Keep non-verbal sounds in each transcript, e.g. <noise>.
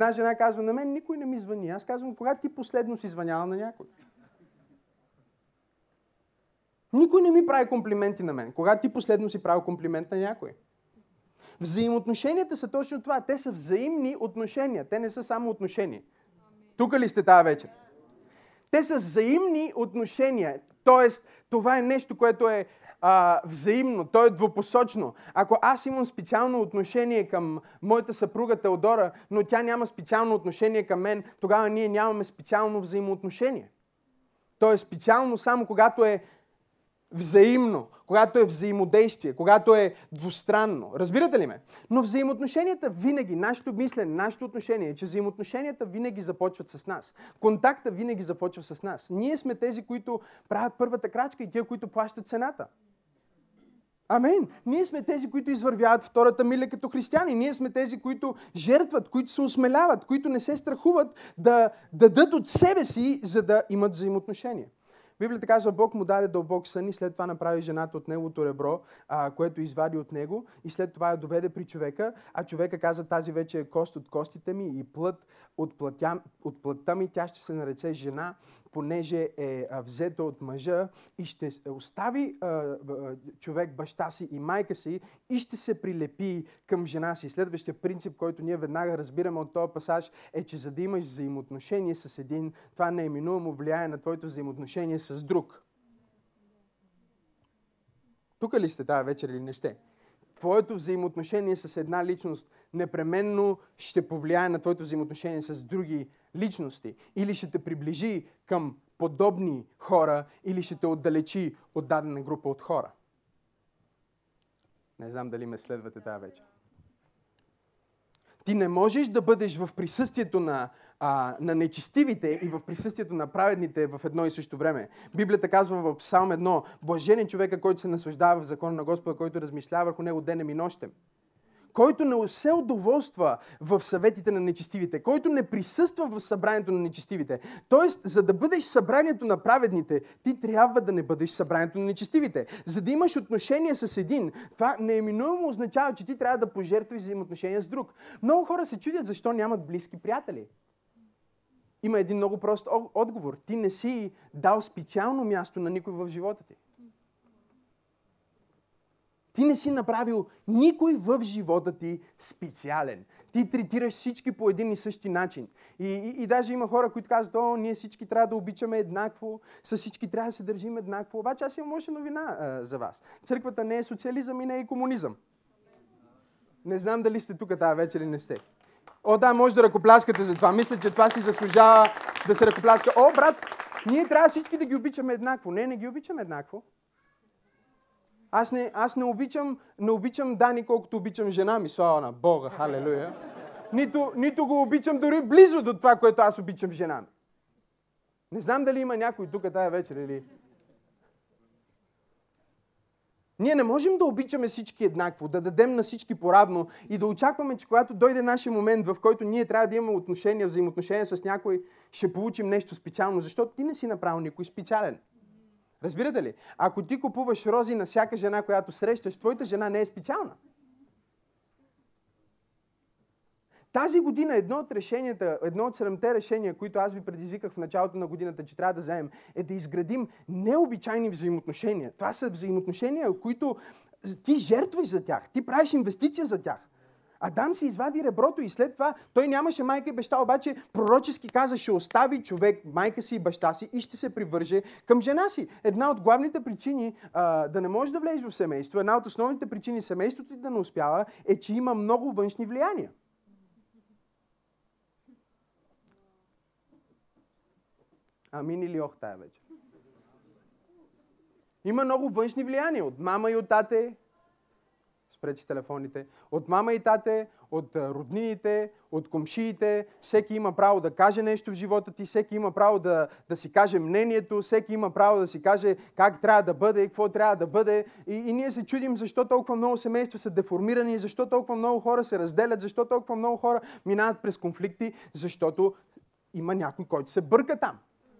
Една жена казва, на мен никой не ми звъни. Аз казвам, кога ти последно си звъняла на някой? Никой не ми прави комплименти на мен. Кога ти последно си правил комплимент на някой? Взаимоотношенията са точно това. Те са взаимни отношения. Те не са само отношения. Тук ли сте тази вечер? Те са взаимни отношения. Тоест, това е нещо, което е а, взаимно, то е двупосочно. Ако аз имам специално отношение към моята съпруга Теодора, но тя няма специално отношение към мен, тогава ние нямаме специално взаимоотношение. То е специално само когато е взаимно, когато е взаимодействие, когато е двустранно. Разбирате ли ме? Но взаимоотношенията винаги, нашето мислене, нашето отношение е, че взаимоотношенията винаги започват с нас. Контакта винаги започва с нас. Ние сме тези, които правят първата крачка и тия, които плащат цената. Амен. Ние сме тези, които извървяват втората миля като християни. Ние сме тези, които жертват, които се осмеляват, които не се страхуват да, да дадат от себе си, за да имат взаимоотношения. Библията казва, Бог му даде дълбок сън и след това направи жената от неговото ребро, а, което извади от него и след това я доведе при човека, а човека каза, тази вече е кост от костите ми и плът от, плътта ми, тя ще се нарече жена, понеже е взета от мъжа и ще остави а, а, човек баща си и майка си и ще се прилепи към жена си. Следващия принцип, който ние веднага разбираме от този пасаж е, че за да имаш взаимоотношение с един, това неименуемо влияе на твоето взаимоотношение с друг. Тук ли сте тази вечер или не сте? Твоето взаимоотношение с една личност непременно ще повлияе на твоето взаимоотношение с други личности. Или ще те приближи към подобни хора, или ще те отдалечи от дадена група от хора. Не знам дали ме следвате тази вечер. Ти не можеш да бъдеш в присъствието на, а, на нечестивите и в присъствието на праведните в едно и също време. Библията казва в Псалм 1, блажен е човека, който се наслаждава в закона на Господа, който размишлява върху него денем и нощем който не се удоволства в съветите на нечестивите, който не присъства в събранието на нечестивите. Тоест, за да бъдеш събранието на праведните, ти трябва да не бъдеш събранието на нечестивите. За да имаш отношение с един, това неименуемо означава, че ти трябва да пожертваш взаимоотношения с друг. Много хора се чудят защо нямат близки приятели. Има един много прост отговор. Ти не си дал специално място на никой в живота ти. Ти не си направил никой в живота ти специален. Ти третираш всички по един и същи начин. И, и, и даже има хора, които казват, о, ние всички трябва да обичаме еднакво, с всички трябва да се държим еднакво. Обаче аз имам лоша новина а, за вас. Църквата не е социализъм и не е комунизъм. Не знам дали сте тук тази вечер или не сте. О, да, може да ръкопляскате за това. Мисля, че това си заслужава да се ръкопляска. О, брат, ние трябва всички да ги обичаме еднакво. Не, не ги обичаме еднакво. Аз не, аз не обичам, не обичам Дани, колкото обичам жена ми. Слава на Бога, халелуя. Нито, нито го обичам дори близо до това, което аз обичам жена ми. Не знам дали има някой тук тая вечер или... Ние не можем да обичаме всички еднакво, да дадем на всички поравно и да очакваме, че когато дойде нашия момент, в който ние трябва да имаме отношения, взаимоотношения с някой, ще получим нещо специално, защото ти не си направил никой специален. Разбирате ли? Ако ти купуваш рози на всяка жена, която срещаш, твоята жена не е специална. Тази година едно от решенията, едно от седемте решения, които аз ви предизвиках в началото на годината, че трябва да вземем, е да изградим необичайни взаимоотношения. Това са взаимоотношения, които ти жертваш за тях, ти правиш инвестиция за тях. Адам си извади реброто и след това той нямаше майка и баща, обаче пророчески каза, ще остави човек майка си и баща си и ще се привърже към жена си. Една от главните причини а, да не може да влезеш в семейство, една от основните причини семейството ти да не успява е, че има много външни влияния. Амин или ох тая вече. Има много външни влияния от мама и от тате, спрете телефоните, от мама и тате, от роднините, от комшиите. Всеки има право да каже нещо в живота ти, всеки има право да, да си каже мнението, всеки има право да си каже как трябва да бъде какво трябва да бъде. И, и ние се чудим защо толкова много семейства са деформирани, защо толкова много хора се разделят, защо толкова много хора минават през конфликти, защото има някой, който се бърка там.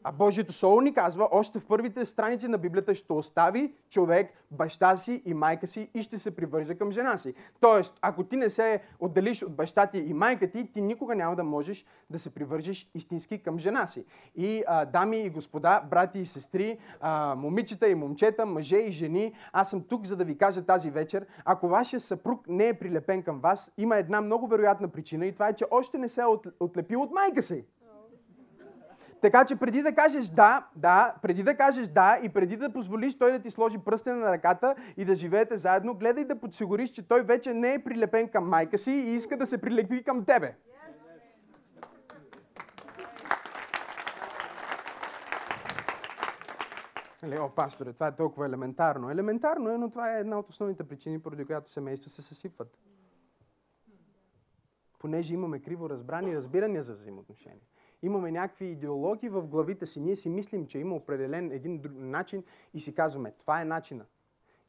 А Божието Слово ни казва, още в първите страници на Библията ще остави човек баща си и майка си и ще се привърже към жена си. Тоест, ако ти не се отделиш от баща ти и майка ти, ти никога няма да можеш да се привържеш истински към жена си. И а, дами и господа, брати и сестри, а, момичета и момчета, мъже и жени, аз съм тук, за да ви кажа тази вечер, ако вашия съпруг не е прилепен към вас, има една много вероятна причина и това е, че още не се е отлепил от майка си. Така че преди да кажеш да, да, преди да кажеш да и преди да позволиш той да ти сложи пръстена на ръката и да живеете заедно, гледай да подсигуриш, че той вече не е прилепен към майка си и иска да се прилепи към тебе. Нали, о, пасторе, това е толкова елементарно. Елементарно е, но това е една от основните причини, поради която семейства се съсипват. Понеже имаме криво разбрани разбирания за взаимоотношения имаме някакви идеологии в главите си. Ние си мислим, че има определен един друг начин и си казваме, това е начина.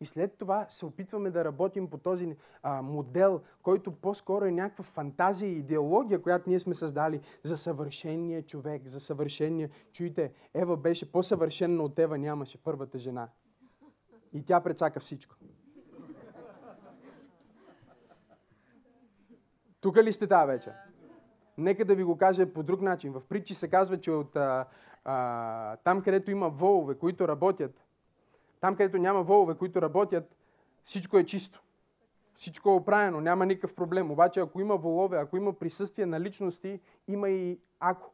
И след това се опитваме да работим по този а, модел, който по-скоро е някаква фантазия и идеология, която ние сме създали за съвършения човек, за съвършения. Чуйте, Ева беше по-съвършена от Ева, нямаше първата жена. И тя прецака всичко. Тук ли сте тази вечер? Нека да ви го кажа по друг начин. В притчи се казва, че от а, а, там, където има волове, които работят, там, където няма волове, които работят, всичко е чисто. Всичко е оправено, няма никакъв проблем. Обаче, ако има волове, ако има присъствие на личности, има и ако.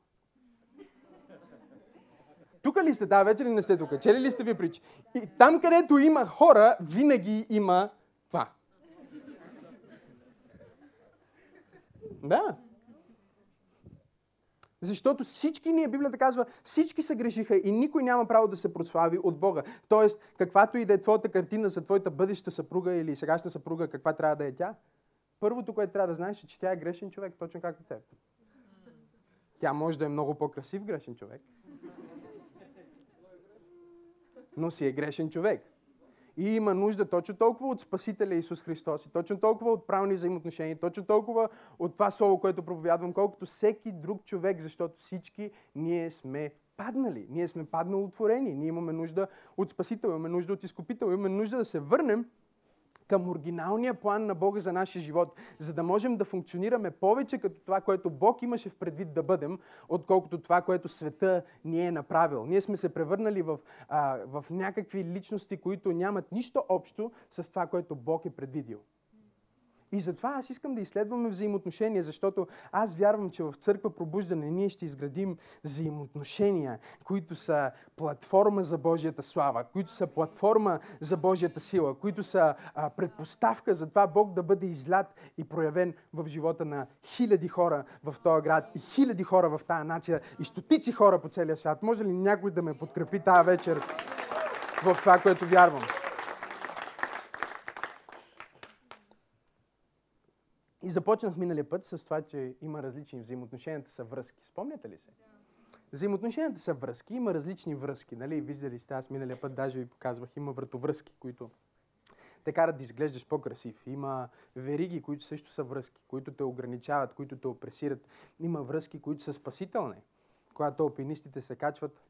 Тук ли сте тази вечер или не сте тук? Чели ли сте ви притчи? И там, където има хора, винаги има това. Да. Защото всички ние, Библията казва, всички се грешиха и никой няма право да се прослави от Бога. Тоест, каквато и да е твоята картина за твоята бъдеща съпруга или сегашна съпруга, каква трябва да е тя, първото, което трябва да знаеш е, че тя е грешен човек, точно както теб. Тя може да е много по-красив грешен човек, но си е грешен човек. И има нужда точно толкова от Спасителя Исус Христос и точно толкова от правни взаимоотношения, точно толкова от това слово, което проповядвам, колкото всеки друг човек, защото всички ние сме паднали. Ние сме паднало творени. Ние имаме нужда от Спасител, имаме нужда от Изкупител, имаме нужда да се върнем към оригиналния план на Бога за нашия живот, за да можем да функционираме повече като това, което Бог имаше в предвид да бъдем, отколкото това, което света ни е направил. Ние сме се превърнали в, а, в някакви личности, които нямат нищо общо с това, което Бог е предвидил. И затова аз искам да изследваме взаимоотношения, защото аз вярвам, че в църква пробуждане ние ще изградим взаимоотношения, които са платформа за Божията слава, които са платформа за Божията сила, които са а, предпоставка за това Бог да бъде излят и проявен в живота на хиляди хора в този град и хиляди хора в тази нация и стотици хора по целия свят. Може ли някой да ме подкрепи тази вечер в това, което вярвам? И започнах миналия път с това, че има различни взаимоотношенията са връзки. Спомняте ли се? Взаимоотношенията са връзки, има различни връзки. Нали? Виждали сте, аз миналия път даже ви показвах, има вратовръзки, които те карат да изглеждаш по-красив. Има вериги, които също са връзки, които те ограничават, които те опресират. Има връзки, които са спасителни. Когато алпинистите се качват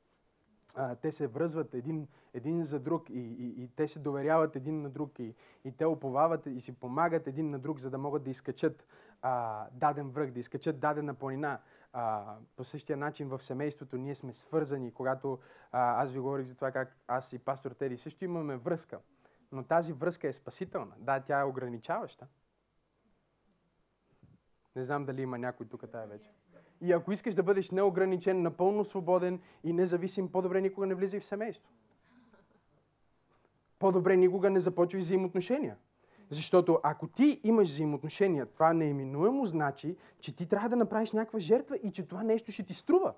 а, те се връзват един, един за друг и, и, и те се доверяват един на друг и, и те оповават и си помагат един на друг, за да могат да изкачат а, даден връх, да изкачат дадена планина. А, по същия начин в семейството ние сме свързани. Когато а, аз ви говорих за това как аз и пастор Тери също имаме връзка, но тази връзка е спасителна. Да, тя е ограничаваща. Не знам дали има някой тук тази вечер. И ако искаш да бъдеш неограничен, напълно свободен и независим, по-добре никога не влизай в семейство. По-добре никога не започвай взаимоотношения. Защото ако ти имаш взаимоотношения, това неименуемо значи, че ти трябва да направиш някаква жертва и че това нещо ще ти струва.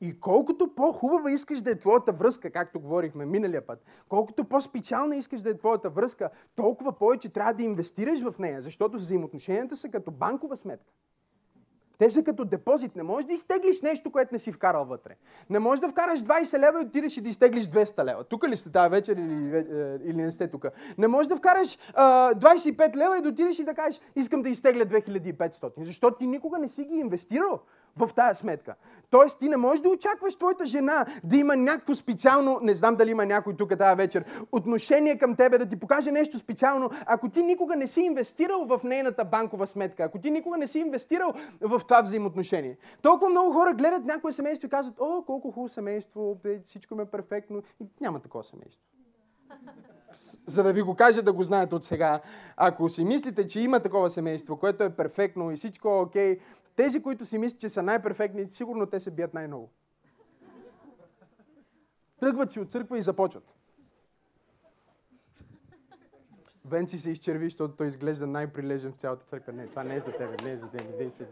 И колкото по-хубава искаш да е твоята връзка, както говорихме миналия път, колкото по-специална искаш да е твоята връзка, толкова повече трябва да инвестираш в нея, защото взаимоотношенията са като банкова сметка. Те са като депозит. Не можеш да изтеглиш нещо, което не си вкарал вътре. Не можеш да вкараш 20 лева и отидеш и да изтеглиш 200 лева. Тук ли сте тази вечер или, е, или не сте тук? Не можеш да вкараш а, 25 лева и да отидеш и да кажеш, искам да изтегля 2500. Защото ти никога не си ги инвестирал в тая сметка. Тоест, ти не можеш да очакваш твоята жена да има някакво специално, не знам дали има някой тук тази вечер, отношение към тебе, да ти покаже нещо специално, ако ти никога не си инвестирал в нейната банкова сметка, ако ти никога не си инвестирал в това взаимоотношение. Толкова много хора гледат някое семейство и казват, о, колко хубаво семейство, всичко ме е перфектно. И няма такова семейство за да ви го кажа да го знаете от сега. Ако си мислите, че има такова семейство, което е перфектно и всичко е окей, тези, които си мислят, че са най-перфектни, сигурно те се бият най-много. Тръгват си от църква и започват. Венци се изчерви, защото той изглежда най-прилежен в цялата църква. Не, това не е за тебе, не е за тебе. Не се,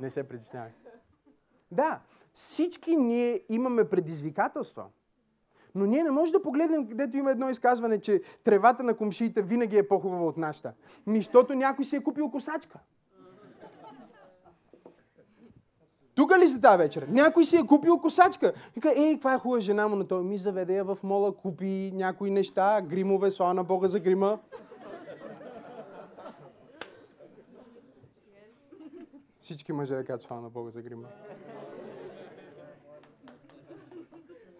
не се притеснявай. Да, всички ние имаме предизвикателства. Но ние не можем да погледнем, където има едно изказване, че тревата на комшиите винаги е по-хубава от нашата. Нищото някой си е купил косачка. Тук ли си тази вечер? Някой си е купил косачка. Вика, ей, каква е хубава жена му, на той ми заведе я в мола, купи някои неща, гримове, слава на Бога за грима. Всички мъже да кажат слава на Бога за грима.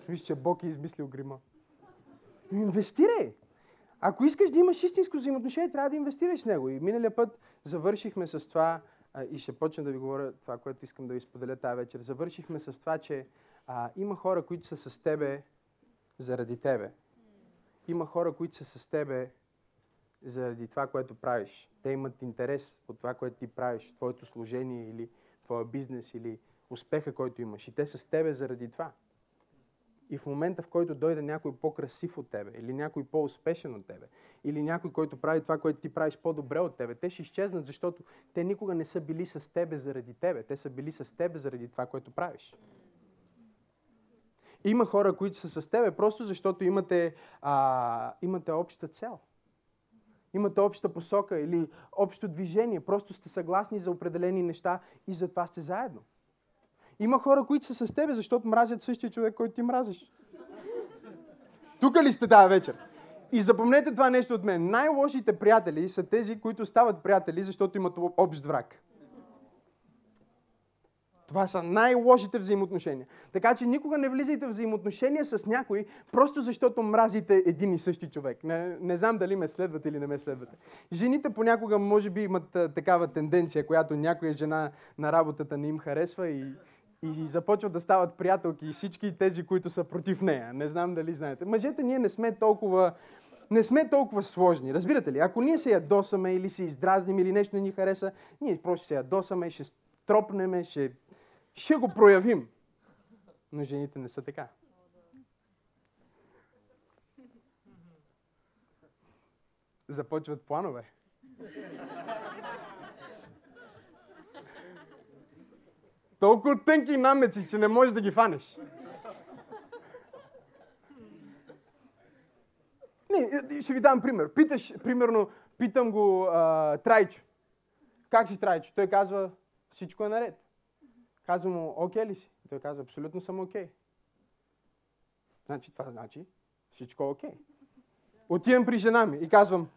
Мисля, че Бог е измислил грима. Инвестирай! Ако искаш да имаш истинско взаимоотношение, трябва да инвестираш с него. И миналия път завършихме с това, и ще почна да ви говоря това, което искам да ви споделя тази вечер. Завършихме с това, че а, има хора, които са с тебе заради тебе. Има хора, които са с тебе заради това, което правиш. Те имат интерес от това, което ти правиш, твоето служение или твоя бизнес или успеха, който имаш. И те са с тебе заради това. И в момента, в който дойде някой по-красив от тебе, или някой по-успешен от тебе, или някой, който прави това, което ти правиш по-добре от тебе, те ще изчезнат, защото те никога не са били с тебе заради тебе. Те са били с тебе заради това, което правиш. Има хора, които са с тебе, просто защото имате, а, имате обща цел. Имате обща посока или общо движение. Просто сте съгласни за определени неща и затова сте заедно. Има хора, които са с тебе, защото мразят същия човек, който ти мразиш. Тук ли сте тази вечер? И запомнете това нещо от мен. Най-лошите приятели са тези, които стават приятели, защото имат общ враг. Това са най-лошите взаимоотношения. Така че никога не влизайте в взаимоотношения с някой, просто защото мразите един и същи човек. Не, не знам дали ме следвате или не ме следвате. Жените понякога може би имат а, такава тенденция, която някоя жена на работата не им харесва и, и започват да стават приятелки и всички тези, които са против нея. Не знам дали знаете. Мъжете ние не сме толкова не сме толкова сложни. Разбирате ли? Ако ние се ядосаме или се издразним или нещо не ни хареса, ние просто се ядосаме, ще тропнеме, ще, ще го проявим. Но жените не са така. Започват планове. Толкова тънки намеци, че не можеш да ги фанеш. Не, ще ви дам пример. Питаш, примерно, питам го а, Трайчо. Как си Трайчо? Той казва, всичко е наред. Казвам му, окей ли си? Той казва, абсолютно съм окей. Значи, това значи, всичко е окей. Отивам при жена ми и казвам,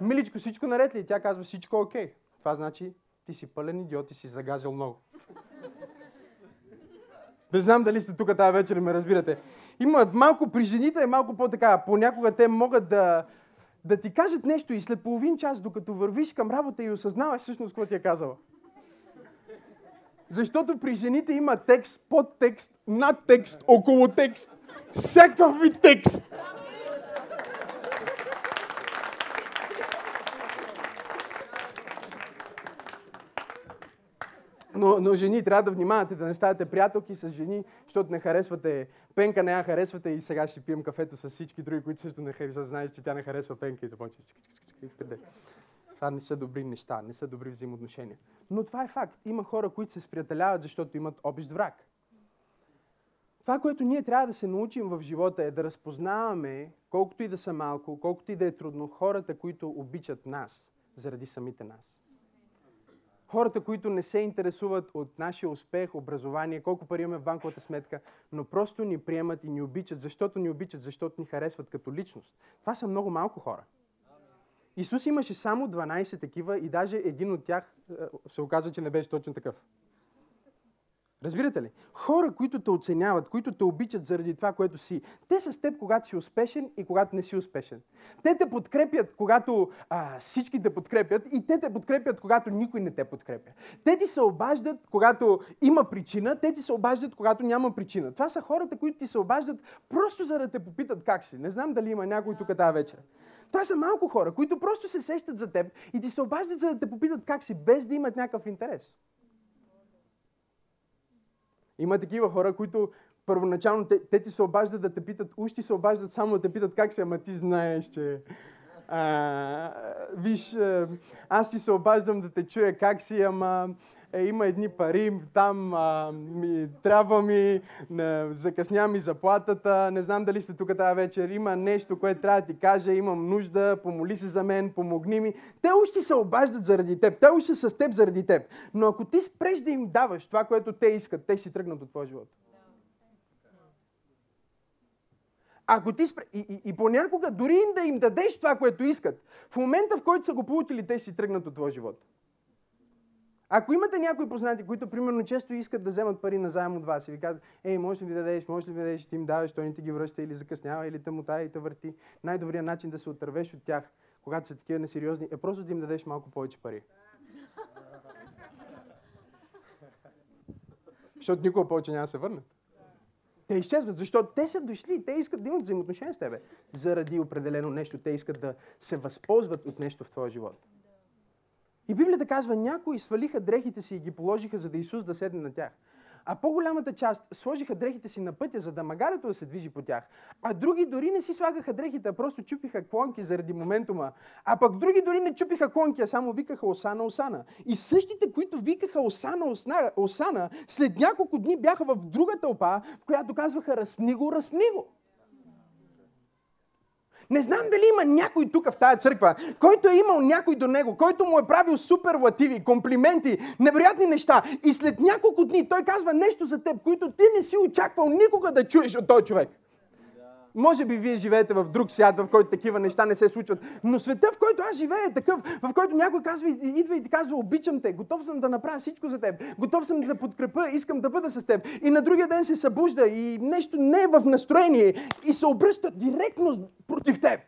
миличко, всичко наред ли? Тя казва, всичко е окей. Това значи, ти си пълен идиот и си загазил много. Не знам дали сте тук тази вечер ме разбирате. Има малко при жените е малко по-така. Понякога те могат да, да ти кажат нещо и след половин час, докато вървиш към работа и осъзнаваш всъщност какво ти е казала. Защото при жените има текст, подтекст, надтекст, около текст. Всякакъв вид текст. Но, но жени, трябва да внимавате да не ставате приятелки с жени, защото не харесвате Пенка, не я харесвате и сега ще пием кафето с всички други, които също не харесват. Знаеш, че тя не харесва Пенка и започва. Това не са добри неща, не са добри взаимоотношения. Но това е факт. Има хора, които се сприятеляват, защото имат общ враг. Това, което ние трябва да се научим в живота е да разпознаваме, колкото и да са малко, колкото и да е трудно, хората, които обичат нас заради самите нас. Хората, които не се интересуват от нашия успех, образование, колко пари имаме в банковата сметка, но просто ни приемат и ни обичат, защото ни обичат, защото ни харесват като личност. Това са много малко хора. Исус имаше само 12 такива и даже един от тях е, се оказа, че не беше точно такъв. Разбирате ли? Хора, които те оценяват, които те обичат заради това, което си, те са с теб, когато си успешен и когато не си успешен. Те те подкрепят, когато а, всички те подкрепят и те те подкрепят, когато никой не те подкрепя. Те ти се обаждат, когато има причина, те ти се обаждат, когато няма причина. Това са хората, които ти се обаждат просто за да те попитат как си. Не знам дали има някой тук тази вечер. Това са малко хора, които просто се сещат за теб и ти се обаждат за да те попитат как си, без да имат някакъв интерес. Има такива хора, които първоначално те, те ти се обаждат да те питат, уж ти се обаждат само да те питат как си, ама ти знаеш, че... А, виж, аз ти се обаждам да те чуя как си, ама е, има едни пари, там а, ми, трябва ми, не, закъсня ми заплатата, не знам дали сте тук тази вечер, има нещо, което трябва да ти кажа, имам нужда, помоли се за мен, помогни ми. Те още се обаждат заради теб, те още са с теб заради теб. Но ако ти спреш да им даваш това, което те искат, те си тръгнат от твоя живот. Ако ти спре... и, и, и понякога дори им да им дадеш това, което искат, в момента в който са го получили, те си тръгнат от твоя живот. Ако имате някои познати, които примерно често искат да вземат пари на заем от вас и ви казват, ей, можеш ли ви дадеш, можеш ли ви дадеш, ти им даваш, той не ти ги връща или закъснява, или тъмота и те върти. Най-добрият начин да се отървеш от тях, когато са такива несериозни, е просто да им дадеш малко повече пари. Защото никога повече няма да се върнат. Те изчезват, защото те са дошли, те искат да имат взаимоотношения с тебе. Заради определено нещо, те искат да се възползват от нещо в твоя живот. И Библията казва, някои свалиха дрехите си и ги положиха, за да Исус да седне на тях. А по-голямата част сложиха дрехите си на пътя, за да магарето да се движи по тях. А други дори не си слагаха дрехите, а просто чупиха клонки заради моментума. А пък други дори не чупиха клонки, а само викаха Осана, Осана. И същите, които викаха Осана, Осана, Осана след няколко дни бяха в друга тълпа, в която казваха разпни го, разпни го. Не знам дали има някой тук в тази църква, който е имал някой до него, който му е правил суперлативи, комплименти, невероятни неща. И след няколко дни той казва нещо за теб, които ти не си очаквал никога да чуеш от този човек. Може би вие живеете в друг свят, в който такива неща не се случват. Но света, в който аз живея е такъв, в който някой казва, идва и ти казва, обичам те, готов съм да направя всичко за теб, готов съм да подкрепя, искам да бъда с теб. И на другия ден се събужда и нещо не е в настроение и се обръща директно против теб.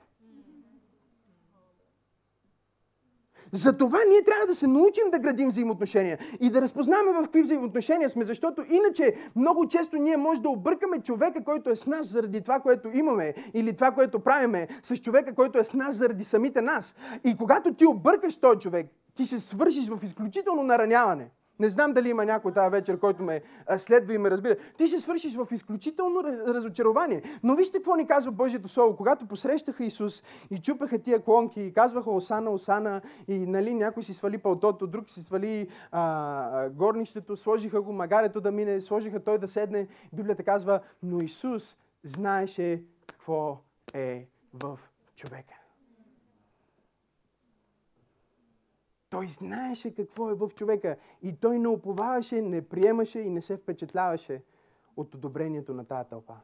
Затова ние трябва да се научим да градим взаимоотношения и да разпознаваме в какви взаимоотношения сме, защото иначе много често ние може да объркаме човека, който е с нас заради това, което имаме или това, което правиме, с човека, който е с нас заради самите нас. И когато ти объркаш този човек, ти се свършиш в изключително нараняване. Не знам дали има някой тази вечер, който ме следва и ме разбира. Ти ще свършиш в изключително разочарование. Но вижте какво ни казва Божието Слово. Когато посрещаха Исус и чупаха тия клонки и казваха Осана, Осана и нали, някой си свали пълтото, друг си свали а, горнището, сложиха го магарето да мине, сложиха той да седне. Библията казва, но Исус знаеше какво е в човека. Той знаеше какво е в човека и той не оповаваше, не приемаше и не се впечатляваше от одобрението на тази тълпа.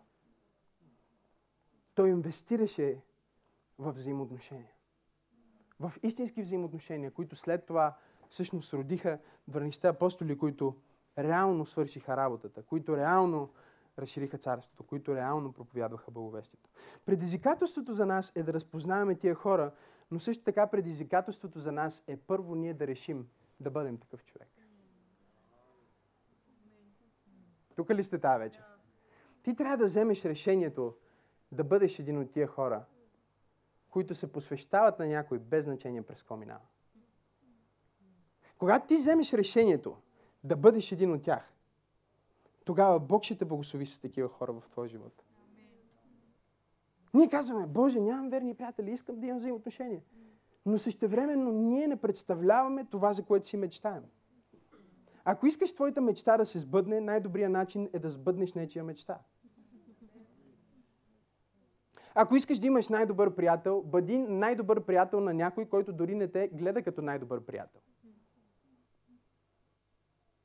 Той инвестираше в взаимоотношения. В истински взаимоотношения, които след това всъщност родиха 12 апостоли, които реално свършиха работата, които реално разшириха царството, които реално проповядваха благовестието. Предизвикателството за нас е да разпознаваме тия хора, но също така предизвикателството за нас е първо ние да решим да бъдем такъв човек. Тук ли сте тази вечер? Ти трябва да вземеш решението да бъдеш един от тия хора, които се посвещават на някой без значение през какво минава. Когато ти вземеш решението да бъдеш един от тях, тогава Бог ще те благослови с такива хора в твоя живот. Ние казваме, Боже, нямам верни приятели, искам да имам взаимоотношения. Но същевременно ние не представляваме това, за което си мечтаем. Ако искаш твоята мечта да се сбъдне, най-добрият начин е да сбъднеш нечия мечта. Ако искаш да имаш най-добър приятел, бъди най-добър приятел на някой, който дори не те гледа като най-добър приятел.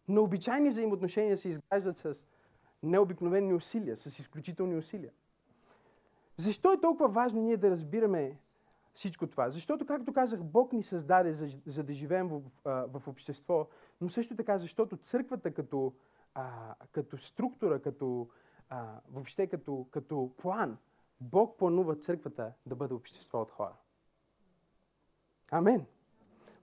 Но обичайни взаимоотношения се изграждат с необикновени усилия, с изключителни усилия. Защо е толкова важно ние да разбираме всичко това? Защото, както казах, Бог ни създаде за, за да живеем в, в, в общество, но също така, защото църквата като, а, като структура, като, а, въобще като, като план, Бог планува църквата да бъде общество от хора. Амен.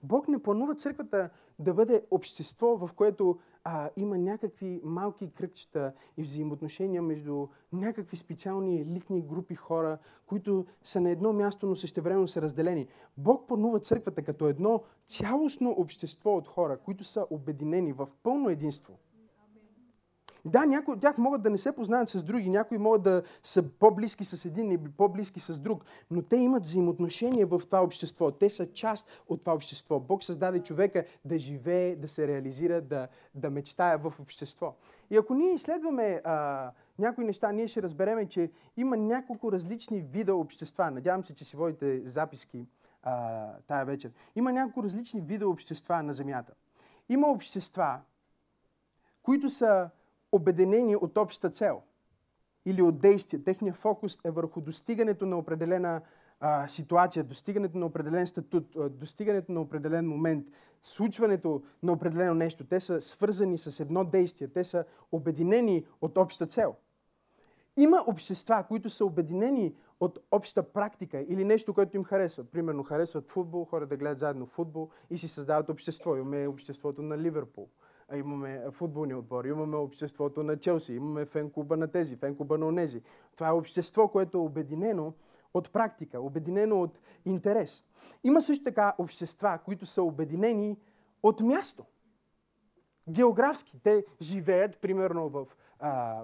Бог не планува църквата да бъде общество, в което а, има някакви малки кръгчета и взаимоотношения между някакви специални елитни групи хора, които са на едно място, но същевременно са разделени. Бог планува църквата като едно цялостно общество от хора, които са обединени в пълно единство. Да, някои от тях могат да не се познаят с други, някои могат да са по-близки с един или по-близки с друг, но те имат взаимоотношения в това общество. Те са част от това общество. Бог създаде човека да живее, да се реализира, да, да мечтае в общество. И ако ние изследваме а, някои неща, ние ще разбереме, че има няколко различни вида общества. Надявам се, че си водите записки а, тая вечер. Има няколко различни вида общества на Земята. Има общества, които са обединени от обща цел или от действие. Техният фокус е върху достигането на определена а, ситуация, достигането на определен статут, достигането на определен момент, случването на определено нещо. Те са свързани с едно действие, те са обединени от обща цел. Има общества, които са обединени от обща практика или нещо, което им харесва. Примерно харесват футбол, хора да гледат заедно футбол и си създават общество. Имаме обществото на Ливерпул имаме футболни отбори, имаме обществото на Челси, имаме фен-клуба на тези, фен-клуба на онези. Това е общество, което е обединено от практика, обединено от интерес. Има също така общества, които са обединени от място. Географски. Те живеят, примерно, в,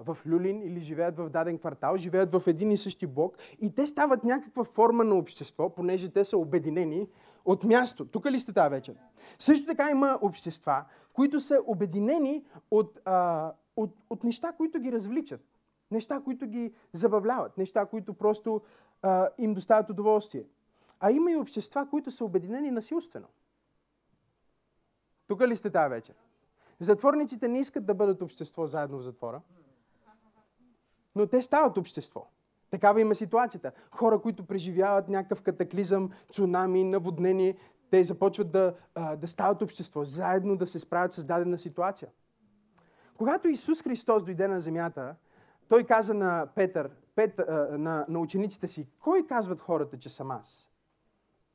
в Люлин или живеят в даден квартал, живеят в един и същи блок и те стават някаква форма на общество, понеже те са обединени от място. Тук ли сте тази вечер? Също така има общества, които са обединени от, а, от, от неща, които ги развличат. Неща, които ги забавляват. Неща, които просто а, им доставят удоволствие. А има и общества, които са обединени насилствено. Тук ли сте тази вечер? Затворниците не искат да бъдат общество заедно в затвора, но те стават общество. Такава има ситуацията. Хора, които преживяват някакъв катаклизъм, цунами, наводнение, те започват да, да стават общество, заедно да се справят с дадена ситуация. Когато Исус Христос дойде на земята, той каза на Петър, Пет, на, на учениците си, кой казват хората, че съм аз?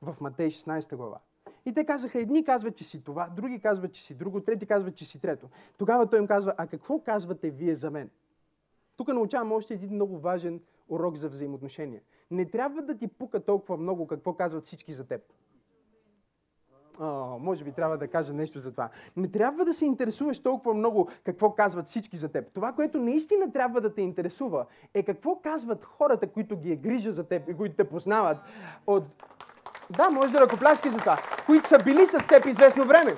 В Матей 16 глава. И те казаха, едни казват, че си това, други казват, че си друго, трети казват, че си трето. Тогава той им казва, а какво казвате вие за мен? Тук научавам още един много важен урок за взаимоотношения. Не трябва да ти пука толкова много какво казват всички за теб. О, може би трябва да кажа нещо за това. Не трябва да се интересуваш толкова много какво казват всички за теб. Това, което наистина трябва да те интересува, е какво казват хората, които ги е грижа за теб и които те познават от... Да, може да ръкопляски за това. Които са били с теб известно време.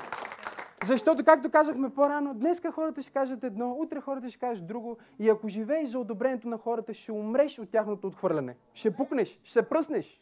Защото, както казахме по-рано, днеска хората ще кажат едно, утре хората ще кажат друго. И ако живееш за одобрението на хората, ще умреш от тяхното отхвърляне. Ще пукнеш, ще се пръснеш.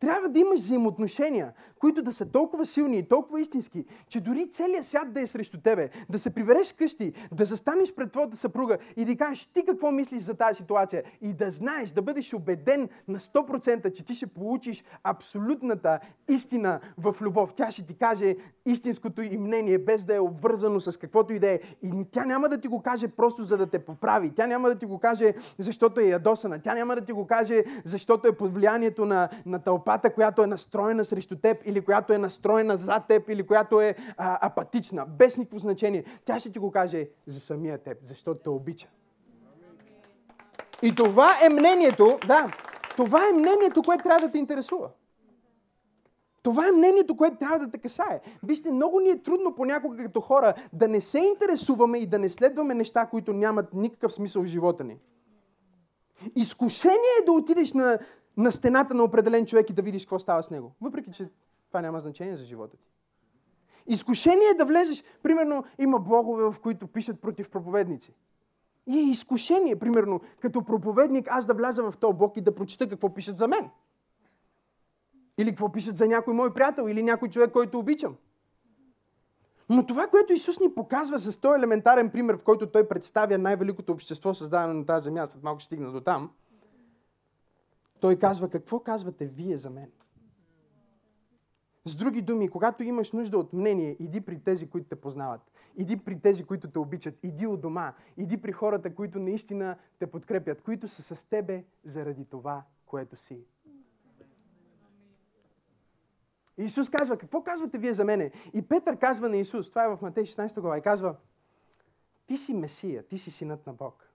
Трябва да имаш взаимоотношения, които да са толкова силни и толкова истински, че дори целият свят да е срещу тебе, да се прибереш къщи, да застанеш пред твоята съпруга и да кажеш ти какво мислиш за тази ситуация и да знаеш, да бъдеш убеден на 100%, че ти ще получиш абсолютната истина в любов. Тя ще ти каже истинското и мнение, без да е обвързано с каквото и да е. И тя няма да ти го каже просто за да те поправи. Тя няма да ти го каже, защото е ядосана. Тя няма да ти го каже, защото е под влиянието на, на тълпата, която е настроена срещу теб или която е настроена за теб, или която е а, апатична, без никакво значение. Тя ще ти го каже за самия теб, защото те обича. И това е мнението, да, това е мнението, което трябва да те интересува. Това е мнението, което трябва да те касае. Вижте, много ни е трудно понякога като хора да не се интересуваме и да не следваме неща, които нямат никакъв смисъл в живота ни. Изкушение е да отидеш на, на стената на определен човек и да видиш какво става с него. Въпреки, че това няма значение за живота ти. Изкушение е да влезеш, примерно има блогове, в които пишат против проповедници. И е изкушение, примерно, като проповедник, аз да вляза в този блок и да прочита какво пишат за мен. Или какво пишат за някой мой приятел, или някой човек, който обичам. Но това, което Исус ни показва с този елементарен пример, в който Той представя най-великото общество, създадено на тази земя, след малко стигна до там, Той казва, какво казвате вие за мен? С други думи, когато имаш нужда от мнение, иди при тези, които те познават. Иди при тези, които те обичат. Иди от дома. Иди при хората, които наистина те подкрепят, които са с тебе заради това, което си. Исус казва, какво казвате вие за мене? И Петър казва на Исус, това е в Матей 16 глава, и казва, ти си Месия, ти си синът на Бог.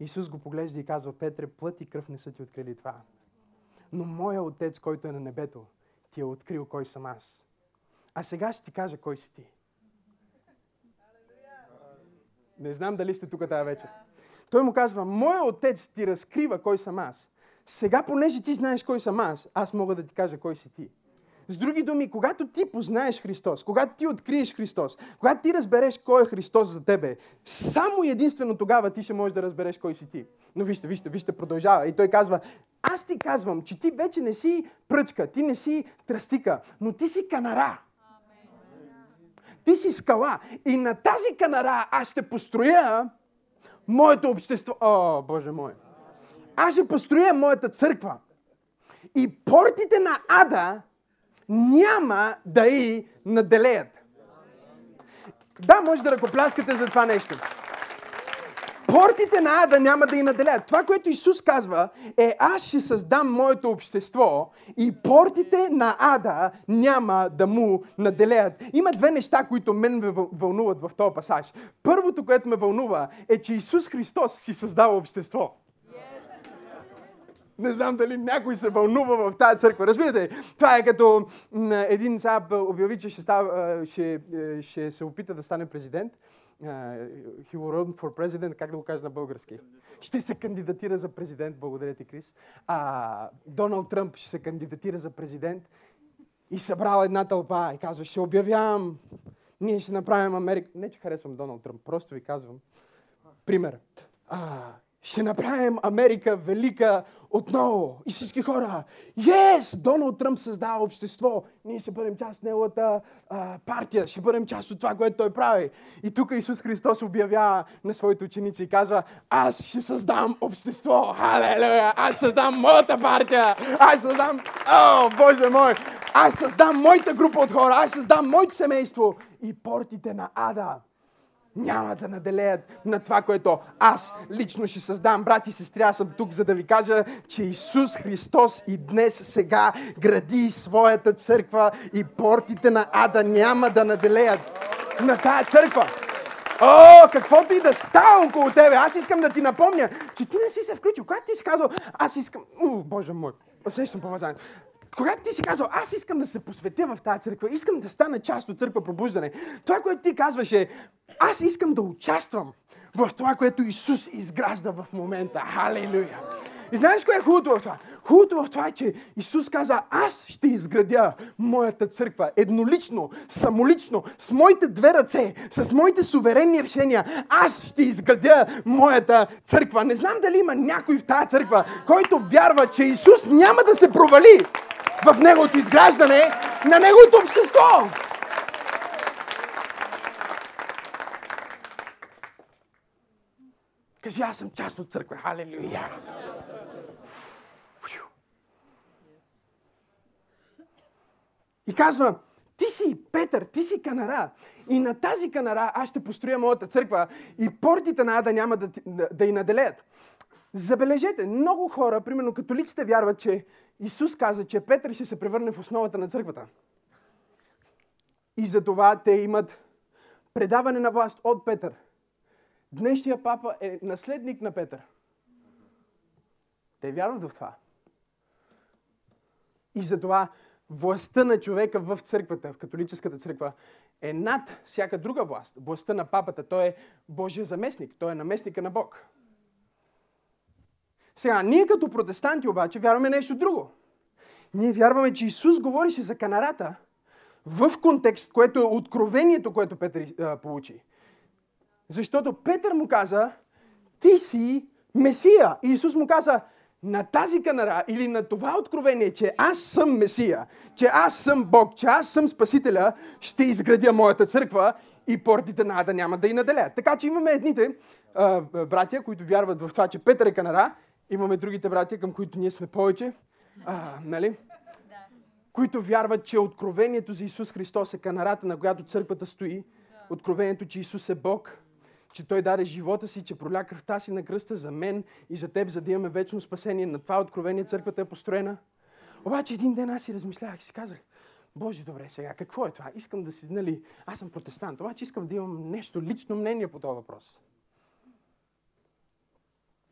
Исус го поглежда и казва, Петре, плът и кръв не са ти открили това. Но моя Отец, който е на небето, ти е открил кой съм аз. А сега ще ти кажа кой си ти. Не знам дали сте тук тази вечер. Той му казва, моя отец ти разкрива кой съм аз. Сега, понеже ти знаеш кой съм аз, аз мога да ти кажа кой си ти. С други думи, когато ти познаеш Христос, когато ти откриеш Христос, когато ти разбереш кой е Христос за тебе, само единствено тогава ти ще можеш да разбереш кой си ти. Но вижте, вижте, вижте, продължава. И той казва, аз ти казвам, че ти вече не си пръчка, ти не си тръстика, но ти си канара. Ти си скала. И на тази канара аз ще построя моето общество. О, Боже мой! Аз ще построя моята църква. И портите на ада няма да и наделеят. Да, може да ръкопляскате за това нещо. Портите на ада няма да и наделят. Това, което Исус казва е аз ще създам моето общество и портите на ада няма да му наделеят. Има две неща, които мен ме вълнуват в този пасаж. Първото, което ме вълнува е, че Исус Христос си създава общество. Не знам дали някой се вълнува в тази църква. Разбирате ли? Това е като един сега обяви, че ще, става, ще, е, ще се опита да стане президент. he will run for president, как да го кажа на български? Ще се кандидатира за президент, благодаря ти, Крис. А, Доналд Тръмп ще се кандидатира за президент и събрал една тълпа и казва, ще обявявам, ние ще направим Америка. Не, че харесвам Доналд Тръмп, просто ви казвам. Пример. А, ще направим Америка велика отново. И всички хора, yes, Доналд Тръмп създава общество. Ние ще бъдем част от неговата а, партия, ще бъдем част от това, което той прави. И тук Исус Христос обявява на своите ученици и казва, аз ще създам общество. Халелуя! Аз създам моята партия. Аз създам, о, Боже мой! Аз създам моята група от хора. Аз създам моето семейство. И портите на ада няма да наделеят на това, което аз лично ще създам. Брати и сестри, аз съм тук, за да ви кажа, че Исус Христос и днес, сега гради своята църква и портите на ада няма да наделеят на тая църква. О, каквото и да става около тебе, аз искам да ти напомня, че ти не си се включил. Когато ти си казал, аз искам... У, Боже мой, усещам помазание. Когато ти си казал, аз искам да се посветя в тази църква, искам да стана част от църква пробуждане, това, което ти казваш е, аз искам да участвам в това, което Исус изгражда в момента. Халелуя! И знаеш кое е хубавото в това? Хубавото в това е, че Исус каза, аз ще изградя моята църква еднолично, самолично, с моите две ръце, с моите суверенни решения. Аз ще изградя моята църква. Не знам дали има някой в тази църква, който вярва, че Исус няма да се провали в неговото изграждане на неговото общество. Кажи, аз съм част от църква. Халелуя! И казва, ти си Петър, ти си канара. И на тази канара аз ще построя моята църква и портите на Ада няма да, да, да и наделеят. Забележете, много хора, примерно католиците, вярват, че Исус каза, че Петър ще се превърне в основата на църквата. И за това те имат предаване на власт от Петър. Днешния папа е наследник на Петър. Те вярват в това. И затова властта на човека в църквата, в католическата църква, е над всяка друга власт. Властта на папата, той е Божия заместник, той е наместника на Бог. Сега, ние като протестанти обаче вярваме нещо друго. Ние вярваме, че Исус говорише за канарата в контекст, което е откровението, което Петър а, получи. Защото Петър му каза, ти си Месия. И Исус му каза, на тази канара или на това откровение, че аз съм Месия, че аз съм Бог, че аз съм Спасителя, ще изградя моята църква и портите на Ада няма да и наделят. Така че имаме едните а, братя, които вярват в това, че Петър е канара, имаме другите братя, към които ние сме повече, а, нали? които вярват, че откровението за Исус Христос е канарата, на която църквата стои, откровението, че Исус е Бог, че Той даде живота си, че проля кръвта си на кръста за мен и за теб, за да имаме вечно спасение. На това откровение църквата е построена. Обаче един ден аз си размишлях и си казах, Боже, добре, сега какво е това? Искам да си, нали, аз съм протестант, обаче искам да имам нещо лично мнение по този въпрос.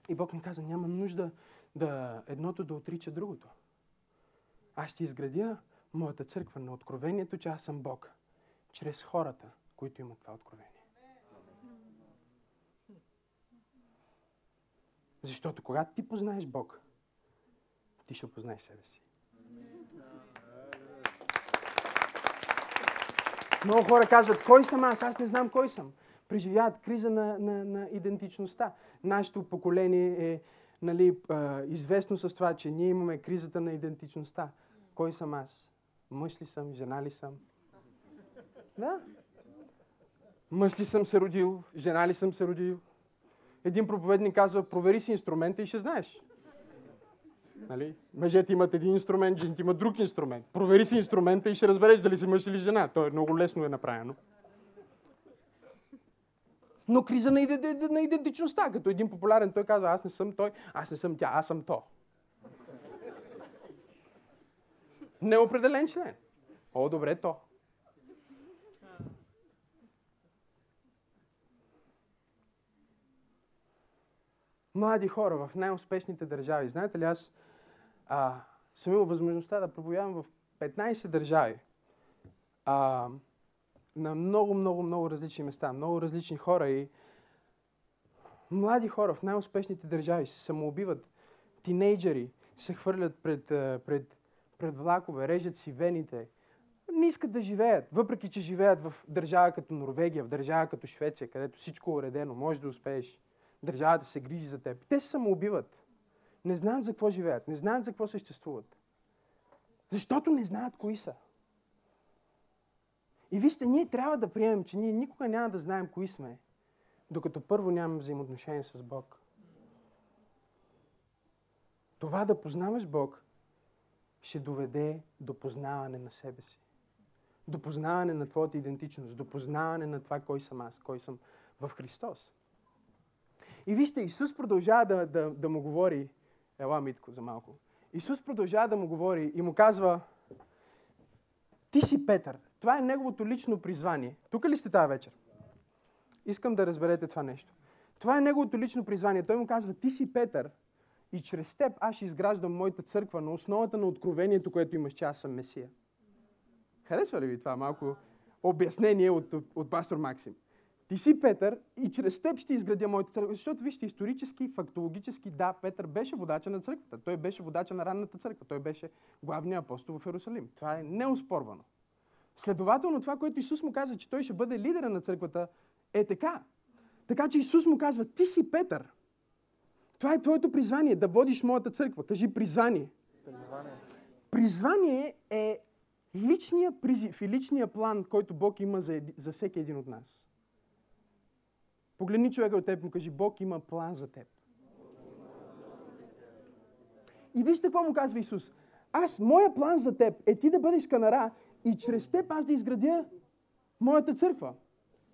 И Бог ми каза, няма нужда да едното да отрича другото. Аз ще изградя моята църква на откровението, че аз съм Бог, чрез хората, които имат това откровение. Защото когато ти познаеш Бог, ти ще познаеш себе си. Много хора казват, кой съм аз? Аз не знам кой съм. Преживяват криза на, на, на идентичността. Нашето поколение е нали, известно с това, че ние имаме кризата на идентичността. Кой съм аз? Мъж ли съм? Жена ли съм? Да. Мъж ли съм се родил? Жена ли съм се родил? Един проповедник казва, провери си инструмента и ще знаеш. Нали? Мъжете имат един инструмент, жените имат друг инструмент. Провери си инструмента и ще разбереш дали си мъж или жена. То е много лесно е направено. Но криза на, на идентичността, като един популярен, той казва, аз не съм той, аз не съм тя, аз съм то. Неопределен член. О, добре, то. Млади хора в най-успешните държави. Знаете ли, аз а, съм имал възможността да проповядвам в 15 държави. А, на много, много, много различни места, много различни хора и млади хора в най-успешните държави се самоубиват. Тинейджери се хвърлят пред, пред, пред влакове, режат си вените. Не искат да живеят, въпреки че живеят в държава като Норвегия, в държава като Швеция, където всичко е уредено, може да успееш. Държавата се грижи за теб. Те се самоубиват. Не знаят за какво живеят, не знаят за какво съществуват. Защото не знаят кои са. И вижте, ние трябва да приемем, че ние никога няма да знаем кои сме, докато първо нямаме взаимоотношение с Бог. Това да познаваш Бог ще доведе до познаване на себе си. До познаване на твоята идентичност, до познаване на това кой съм аз, кой съм в Христос. И вижте, Исус продължава да, да, да му говори, ела Митко за малко, Исус продължава да му говори и му казва, ти си Петър. Това е неговото лично призвание. Тук ли сте тази вечер? Искам да разберете това нещо. Това е неговото лично призвание. Той му казва, ти си Петър и чрез теб аз ще изграждам моята църква на основата на откровението, което имаш, че аз съм Месия. Харесва ли ви това малко обяснение от, от, пастор Максим? Ти си Петър и чрез теб ще изградя моята църква. Защото вижте, исторически, фактологически, да, Петър беше водача на църквата. Той беше водача на ранната църква. Той беше главният апостол в Иерусалим. Това е неоспорвано. Следователно, това, което Исус му каза, че той ще бъде лидера на църквата, е така. Така че Исус му казва, ти си Петър. Това е твоето призвание, да водиш моята църква. Кажи призвание. Призвание, призвание е личния призив и личния план, който Бог има за, за всеки един от нас. Погледни човека от теб и му кажи, Бог има план за теб. И вижте какво му казва Исус. Аз, моя план за теб е ти да бъдеш канара и чрез теб аз да изградя моята църква.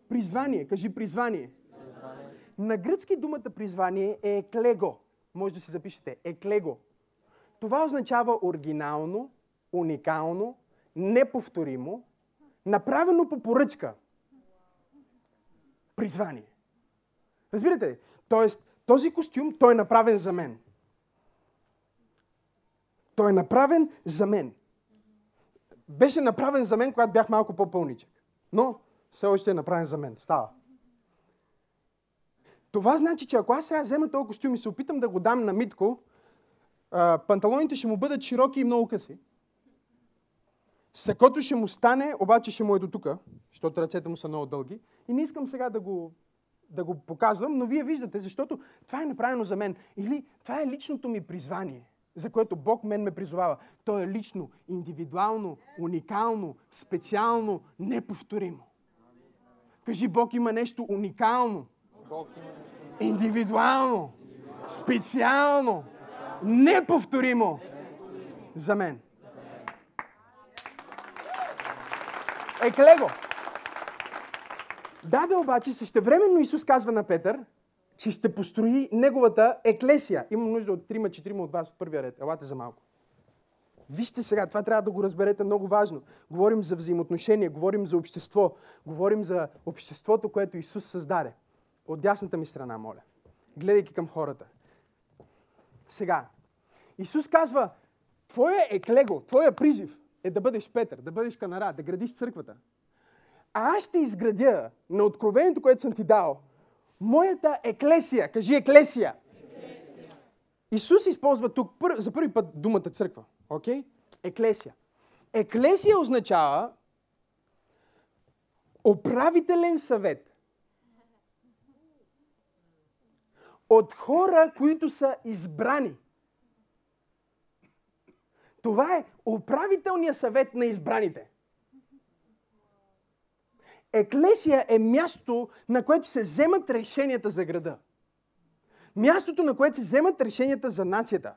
Призвание. Кажи призвание. призвание. На гръцки думата призвание е еклего. Може да си запишете. Еклего. Това означава оригинално, уникално, неповторимо, направено по поръчка. Призвание. Разбирате ли? Тоест, този костюм, той е направен за мен. Той е направен за мен. Беше направен за мен, когато бях малко по-пълничък. Но все още е направен за мен. Става. Това значи, че ако аз сега взема този костюм и се опитам да го дам на Митко, панталоните ще му бъдат широки и много къси. Сакото ще му стане, обаче ще му е до тук, защото ръцете му са много дълги. И не искам сега да го да го показвам, но вие виждате, защото това е направено за мен. Или това е личното ми призвание, за което Бог мен ме призовава. То е лично, индивидуално, уникално, специално, неповторимо. Кажи, Бог има нещо уникално, индивидуално, специално, неповторимо за мен. Еклего. Да, да, обаче същевременно Исус казва на Петър, че ще построи неговата еклесия. Имам нужда от 3-4 от вас от първия ред. Елате за малко. Вижте сега, това трябва да го разберете много важно. Говорим за взаимоотношения, говорим за общество, говорим за обществото, което Исус създаде. От дясната ми страна, моля. Гледайки към хората. Сега, Исус казва, твоя еклего, твоя призив е да бъдеш Петър, да бъдеш канара, да градиш църквата. Аз ще изградя на откровението, което съм ти дал, моята еклесия. Кажи еклесия. еклесия. Исус използва тук пър, за първи път думата църква. Окей? Okay? Еклесия. Еклесия означава управителен съвет. От хора, които са избрани. Това е управителният съвет на избраните. Еклесия е място, на което се вземат решенията за града. Мястото, на което се вземат решенията за нацията.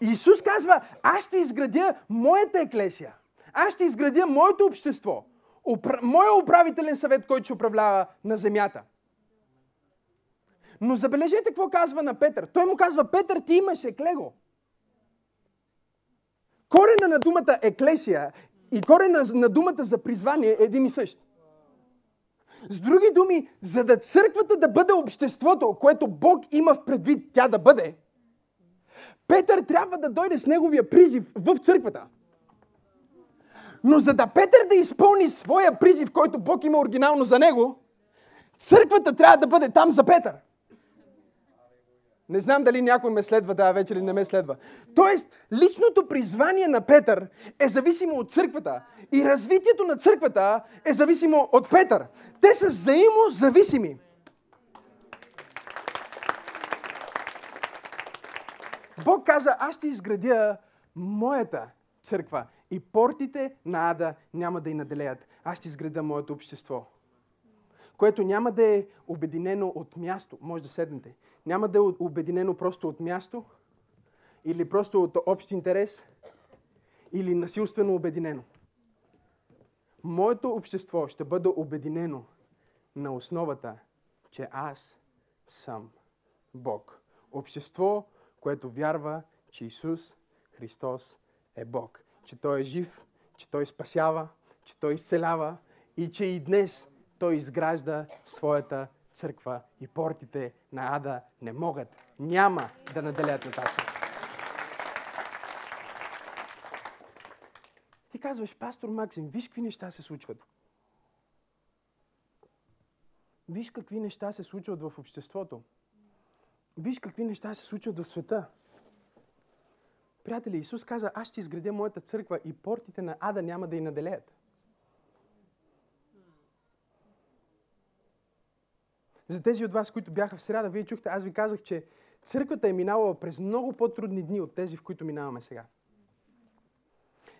Исус казва, аз ще изградя моята еклесия. Аз ще изградя моето общество. Упра... Моя управителен съвет, който ще управлява на земята. Но забележете какво казва на Петър. Той му казва, Петър, ти имаш еклего. Корена на думата еклесия и корена на думата за призвание е един и същ. С други думи, за да църквата да бъде обществото, което Бог има в предвид тя да бъде, Петър трябва да дойде с неговия призив в църквата. Но за да Петър да изпълни своя призив, който Бог има оригинално за него, църквата трябва да бъде там за Петър. Не знам дали някой ме следва да вече или не ме следва. Тоест, личното призвание на Петър е зависимо от църквата. И развитието на църквата е зависимо от Петър. Те са взаимозависими. Бог каза, аз ще изградя моята църква и портите на ада няма да й наделеят. Аз ще изградя моето общество което няма да е обединено от място. Може да седнете. Няма да е обединено просто от място или просто от общ интерес или насилствено обединено. Моето общество ще бъде обединено на основата, че аз съм Бог. Общество, което вярва, че Исус Христос е Бог. Че Той е жив, че Той спасява, че Той изцелява и че и днес той изгражда своята църква и портите на ада не могат, няма да наделят на тази. Ти казваш, пастор Максим, виж какви неща се случват. Виж какви неща се случват в обществото. Виж какви неща се случват в света. Приятели, Исус каза, аз ще изградя моята църква и портите на ада няма да й наделеят. За тези от вас, които бяха в среда, вие чухте, аз ви казах, че църквата е минавала през много по-трудни дни от тези, в които минаваме сега.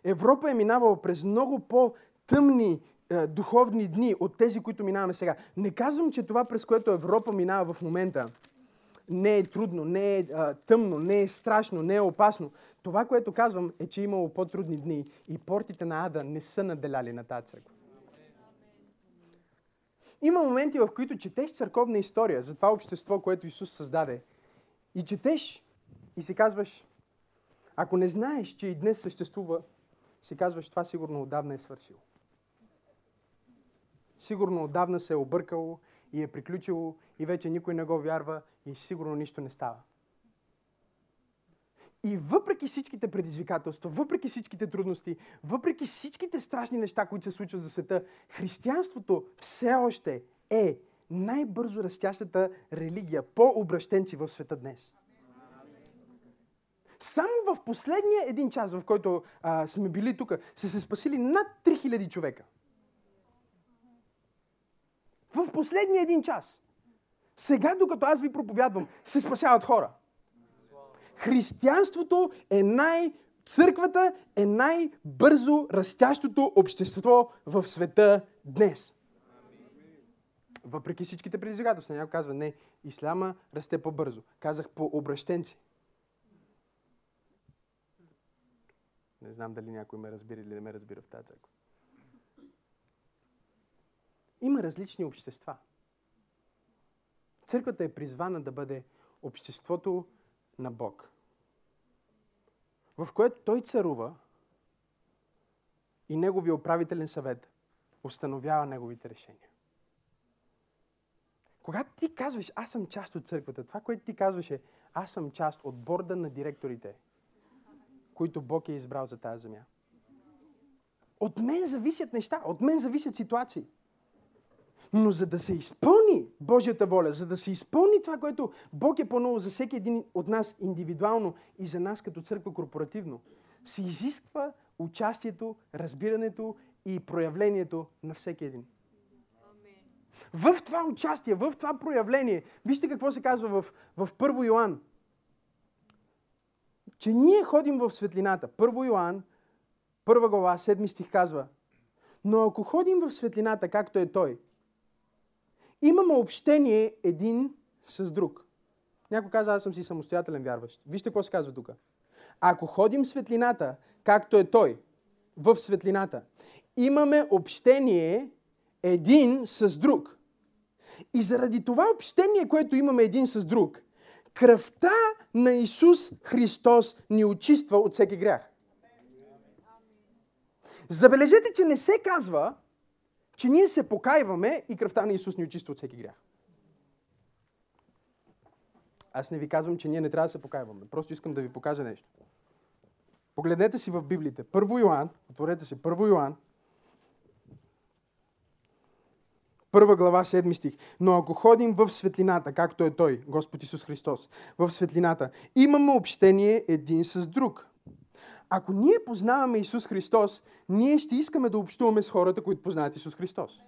Европа е минавала през много по-тъмни е, духовни дни от тези, които минаваме сега. Не казвам, че това, през което Европа минава в момента, не е трудно, не е а, тъмно, не е страшно, не е опасно. Това, което казвам, е, че е имало по-трудни дни и портите на Ада не са наделяли на тази църква. Има моменти, в които четеш църковна история за това общество, което Исус създаде. И четеш и си казваш, ако не знаеш, че и днес съществува, си казваш, това сигурно отдавна е свършило. Сигурно отдавна се е объркало и е приключило и вече никой не го вярва и сигурно нищо не става. И въпреки всичките предизвикателства, въпреки всичките трудности, въпреки всичките страшни неща, които се случват за света, християнството все още е най-бързо растящата религия по обращенци в света днес. Само в последния един час, в който а, сме били тук, са се спасили над 3000 човека. В последния един час. Сега, докато аз ви проповядвам, се спасяват хора. Християнството е най- Църквата е най-бързо растящото общество в света днес. Въпреки всичките предизвикателства, някой казва, не, исляма расте по-бързо. Казах по обращенци. Не знам дали някой ме разбира или не ме разбира в тази църква. Има различни общества. Църквата е призвана да бъде обществото на Бог. В което Той царува и Неговия управителен съвет установява Неговите решения. Когато ти казваш, аз съм част от църквата, това, което ти казваш е, аз съм част от борда на директорите, които Бог е избрал за тази земя. От мен зависят неща, от мен зависят ситуации. Но за да се изпълни Божията воля, за да се изпълни това, което Бог е планувал за всеки един от нас индивидуално и за нас като църква корпоративно, се изисква участието, разбирането и проявлението на всеки един. В това участие, в това проявление, вижте какво се казва в, в 1 Йоан. Че ние ходим в светлината. 1 Йоан, 1 глава, 7 стих казва. Но ако ходим в светлината, както е Той, имаме общение един с друг. Някой каза, аз съм си самостоятелен вярващ. Вижте какво се казва тук. Ако ходим в светлината, както е Той, в светлината, имаме общение един с друг. И заради това общение, което имаме един с друг, кръвта на Исус Христос ни очиства от всеки грях. Забележете, че не се казва, че ние се покайваме и кръвта на Исус ни очиства от всеки грях. Аз не ви казвам, че ние не трябва да се покайваме. Просто искам да ви покажа нещо. Погледнете си в Библията. Първо Йоан, отворете се, Първо Йоан, Първа глава, седми стих. Но ако ходим в светлината, както е Той, Господ Исус Христос, в светлината, имаме общение един с друг. Ако ние познаваме Исус Христос, ние ще искаме да общуваме с хората, които познават Исус Христос.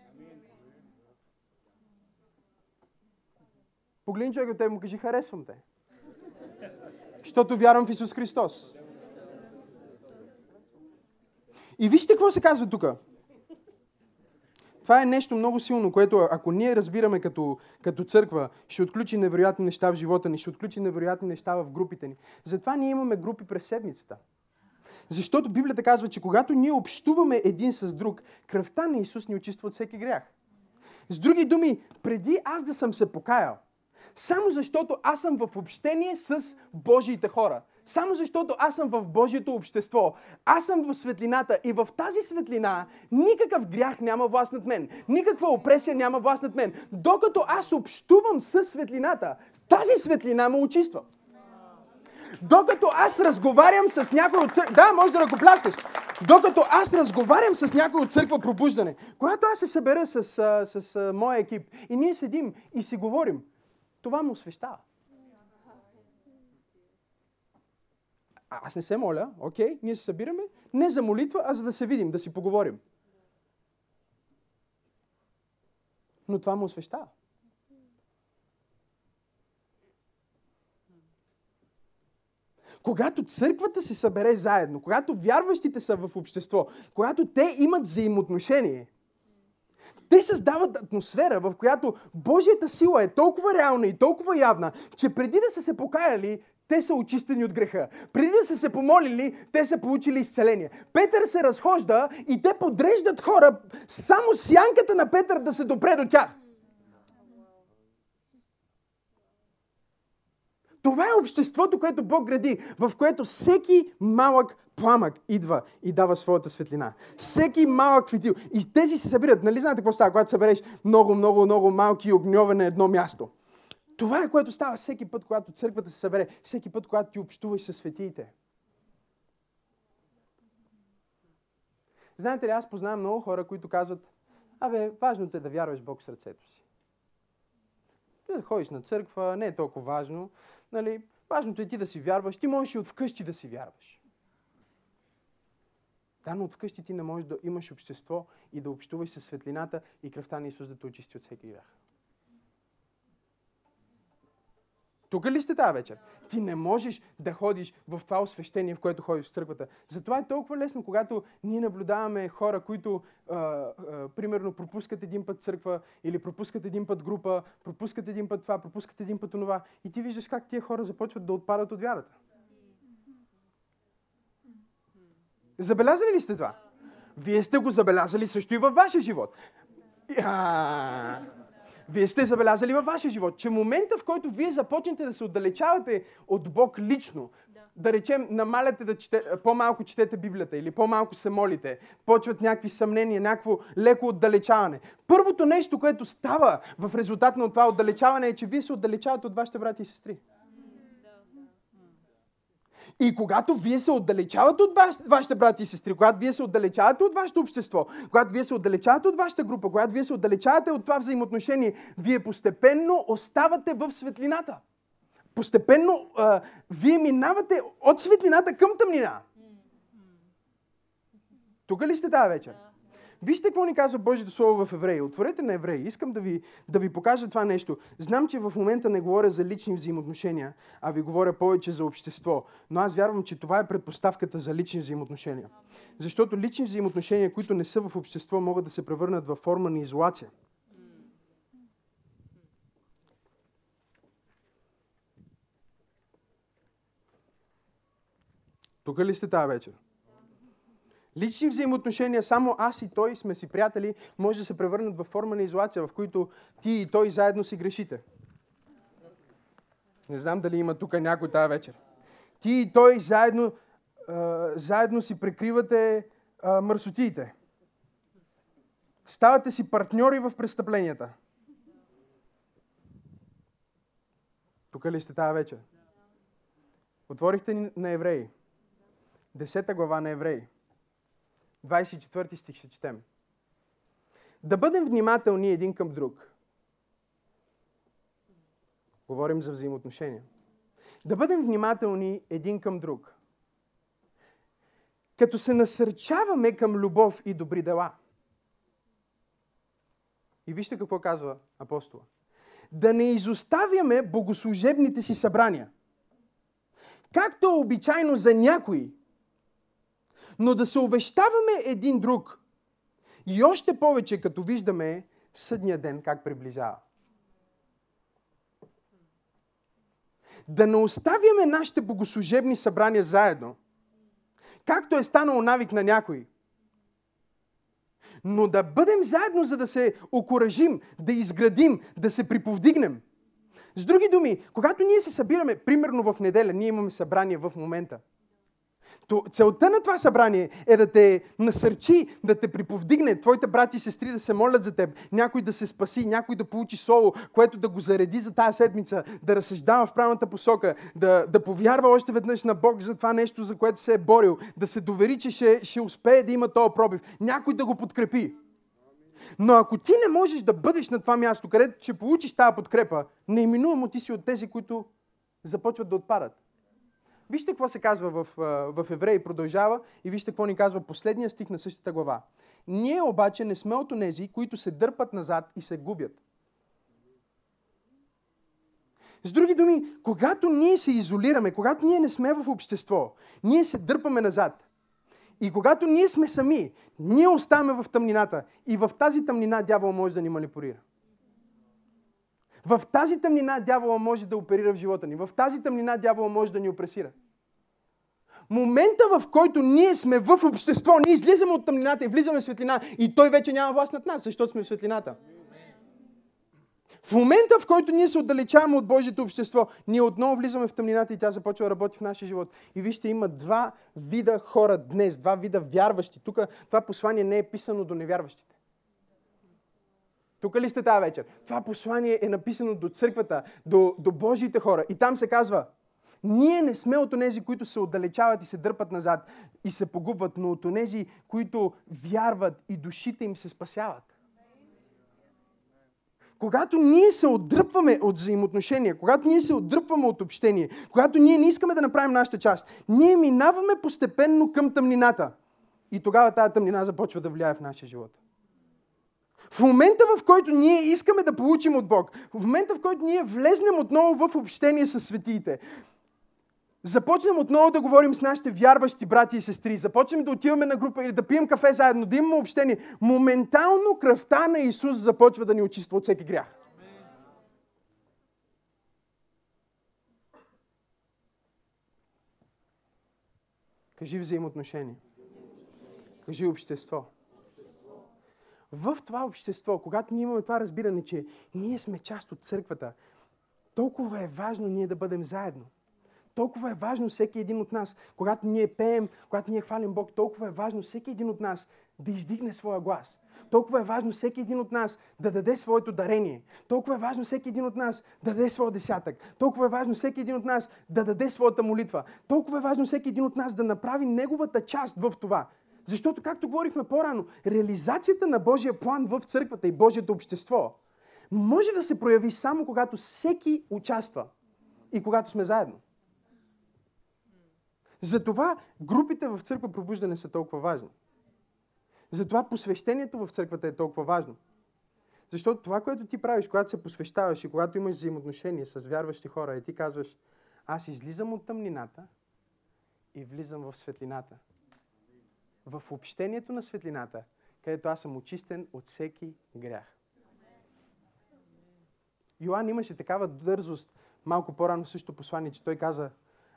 Погледни човек теб му кажи, харесвам те. Защото вярвам в Исус Христос. И вижте какво се казва тук. Това е нещо много силно, което ако ние разбираме като, като църква, ще отключи невероятни неща в живота ни, ще отключи невероятни неща в групите ни. Затова ние имаме групи през седмицата. Защото Библията казва, че когато ние общуваме един с друг, кръвта на Исус ни очиства от всеки грях. С други думи, преди аз да съм се покаял, само защото аз съм в общение с Божиите хора, само защото аз съм в Божието общество, аз съм в светлината и в тази светлина никакъв грях няма власт над мен, никаква опресия няма власт над мен. Докато аз общувам с светлината, тази светлина ме очиства. Докато аз разговарям с някой от църква... Да, може да ръкопляскаш. Докато аз разговарям с някой от църква пробуждане, когато аз се събера с, с, с, с моя екип и ние седим и си говорим, това му освещава. Аз не се моля, окей, ние се събираме, не за молитва, а за да се видим, да си поговорим. Но това му освещава. Когато църквата се събере заедно, когато вярващите са в общество, когато те имат взаимоотношение, те създават атмосфера, в която Божията сила е толкова реална и толкова явна, че преди да са се покаяли, те са очистени от греха. Преди да са се помолили, те са получили изцеление. Петър се разхожда и те подреждат хора само сянката на Петър да се допре до тях. Това е обществото, което Бог гради, в което всеки малък пламък идва и дава своята светлина. Всеки малък фитил. И тези се събират. Нали знаете какво става, когато събереш много, много, много малки огньове на едно място? Това е което става всеки път, когато църквата се събере, всеки път, когато ти общуваш със светиите. Знаете ли, аз познавам много хора, които казват, абе, важното е да вярваш Бог в сърцето си. Да ходиш на църква, не е толкова важно. Нали, важното е ти да си вярваш. Ти можеш и от вкъщи да си вярваш. Да, но от вкъщи ти не можеш да имаш общество и да общуваш със светлината и кръвта на Исус да те очисти от всеки грях. Тук ли сте тази вечер? Ти не можеш да ходиш в това освещение, в което ходиш в църквата. Затова е толкова лесно, когато ние наблюдаваме хора, които, а, а, примерно, пропускат един път църква или пропускат един път група, пропускат един път това, пропускат един път това. И ти виждаш как тия хора започват да отпадат от вярата. Забелязали ли сте това? Вие сте го забелязали също и във вашия живот. А, вие сте забелязали във вашия живот, че момента, в който вие започнете да се отдалечавате от Бог лично, да, да речем, намаляте да чете, по-малко четете Библията или по-малко се молите, почват някакви съмнения, някакво леко отдалечаване. Първото нещо, което става в резултат на това отдалечаване е, че вие се отдалечавате от вашите брати и сестри. И когато вие се отдалечавате от вашите брати и сестри, когато вие се отдалечавате от вашето общество, когато вие се отдалечавате от вашата група, когато вие се отдалечавате от това взаимоотношение, вие постепенно оставате в светлината. Постепенно а, вие минавате от светлината към тъмнина. Тук ли сте тази вечер? Вижте какво ни казва Божието Слово в Евреи. Отворете на Евреи. Искам да ви, да ви покажа това нещо. Знам, че в момента не говоря за лични взаимоотношения, а ви говоря повече за общество. Но аз вярвам, че това е предпоставката за лични взаимоотношения. Защото лични взаимоотношения, които не са в общество, могат да се превърнат във форма на изолация. Тук ли сте тази вечер? Лични взаимоотношения, само аз и той сме си приятели, може да се превърнат в форма на изолация, в които ти и той заедно си грешите. Не знам дали има тук някой тази вечер. Ти и той заедно, а, заедно си прикривате а, мърсотиите. Ставате си партньори в престъпленията. Тук ли сте тази вечер? Отворихте на евреи. Десета глава на евреи. 24 стих ще четем. Да бъдем внимателни един към друг. Говорим за взаимоотношения. Да бъдем внимателни един към друг. Като се насърчаваме към любов и добри дела. И вижте какво казва апостола. Да не изоставяме богослужебните си събрания. Както е обичайно за някои, но да се увещаваме един друг. И още повече, като виждаме съдния ден как приближава. Да не оставяме нашите богослужебни събрания заедно, както е станало навик на някой. Но да бъдем заедно, за да се окоръжим, да изградим, да се приповдигнем. С други думи, когато ние се събираме, примерно в неделя, ние имаме събрание в момента – целта на това събрание е да те насърчи, да те приповдигне, твоите брати и сестри да се молят за теб, някой да се спаси, някой да получи слово, което да го зареди за тази седмица, да разсъждава в правилната посока, да, да повярва още веднъж на Бог за това нещо, за което се е борил, да се довери, че ще, ще успее да има този пробив, някой да го подкрепи. Но ако ти не можеш да бъдеш на това място, където ще получиш тази подкрепа, неименуемо ти си от тези, които започват да отпадат. Вижте какво се казва в, в Евреи, продължава и вижте какво ни казва последния стих на същата глава. Ние обаче не сме от онези, които се дърпат назад и се губят. С други думи, когато ние се изолираме, когато ние не сме в общество, ние се дърпаме назад. И когато ние сме сами, ние оставаме в тъмнината. И в тази тъмнина дявол може да ни манипулира. В тази тъмнина дявола може да оперира в живота ни. В тази тъмнина дявола може да ни опресира. Момента, в който ние сме в общество, ние излизаме от тъмнината и влизаме в светлина и той вече няма власт над нас, защото сме в светлината. В момента, в който ние се отдалечаваме от Божието общество, ние отново влизаме в тъмнината и тя започва да работи в нашия живот. И вижте, има два вида хора днес, два вида вярващи. Тук това послание не е писано до невярващите. Тук ли сте тази вечер? Това послание е написано до църквата, до, до Божиите хора. И там се казва, ние не сме от онези, които се отдалечават и се дърпат назад и се погубват, но от онези, които вярват и душите им се спасяват. Когато ние се отдръпваме от взаимоотношения, когато ние се отдръпваме от общение, когато ние не искаме да направим нашата част, ние минаваме постепенно към тъмнината. И тогава тази тъмнина започва да влияе в нашия живот. В момента, в който ние искаме да получим от Бог, в момента, в който ние влезнем отново в общение с светиите, започнем отново да говорим с нашите вярващи брати и сестри, започнем да отиваме на група или да пием кафе заедно, да имаме общение, моментално кръвта на Исус започва да ни очиства от всеки грях. Кажи взаимоотношение. Кажи общество. В това общество, когато ние имаме това разбиране, че ние сме част от църквата, толкова е важно ние да бъдем заедно. Толкова е важно всеки един от нас, когато ние пеем, когато ние хвалим Бог, толкова е важно всеки един от нас да издигне своя глас. Толкова е важно всеки един от нас да даде своето дарение. Толкова е важно всеки един от нас да даде своя десятък. Толкова е важно всеки един от нас да даде своята молитва. Толкова е важно всеки един от нас да направи неговата част в това. Защото, както говорихме по-рано, реализацията на Божия план в църквата и Божието общество може да се прояви само когато всеки участва и когато сме заедно. Затова групите в църква пробуждане са толкова важни. Затова посвещението в църквата е толкова важно. Защото това, което ти правиш, когато се посвещаваш и когато имаш взаимоотношения с вярващи хора и ти казваш, аз излизам от тъмнината и влизам в светлината. В общението на светлината, където аз съм очистен от всеки грях. Йоанн имаше такава дързост малко по-рано в същото послание, че той каза,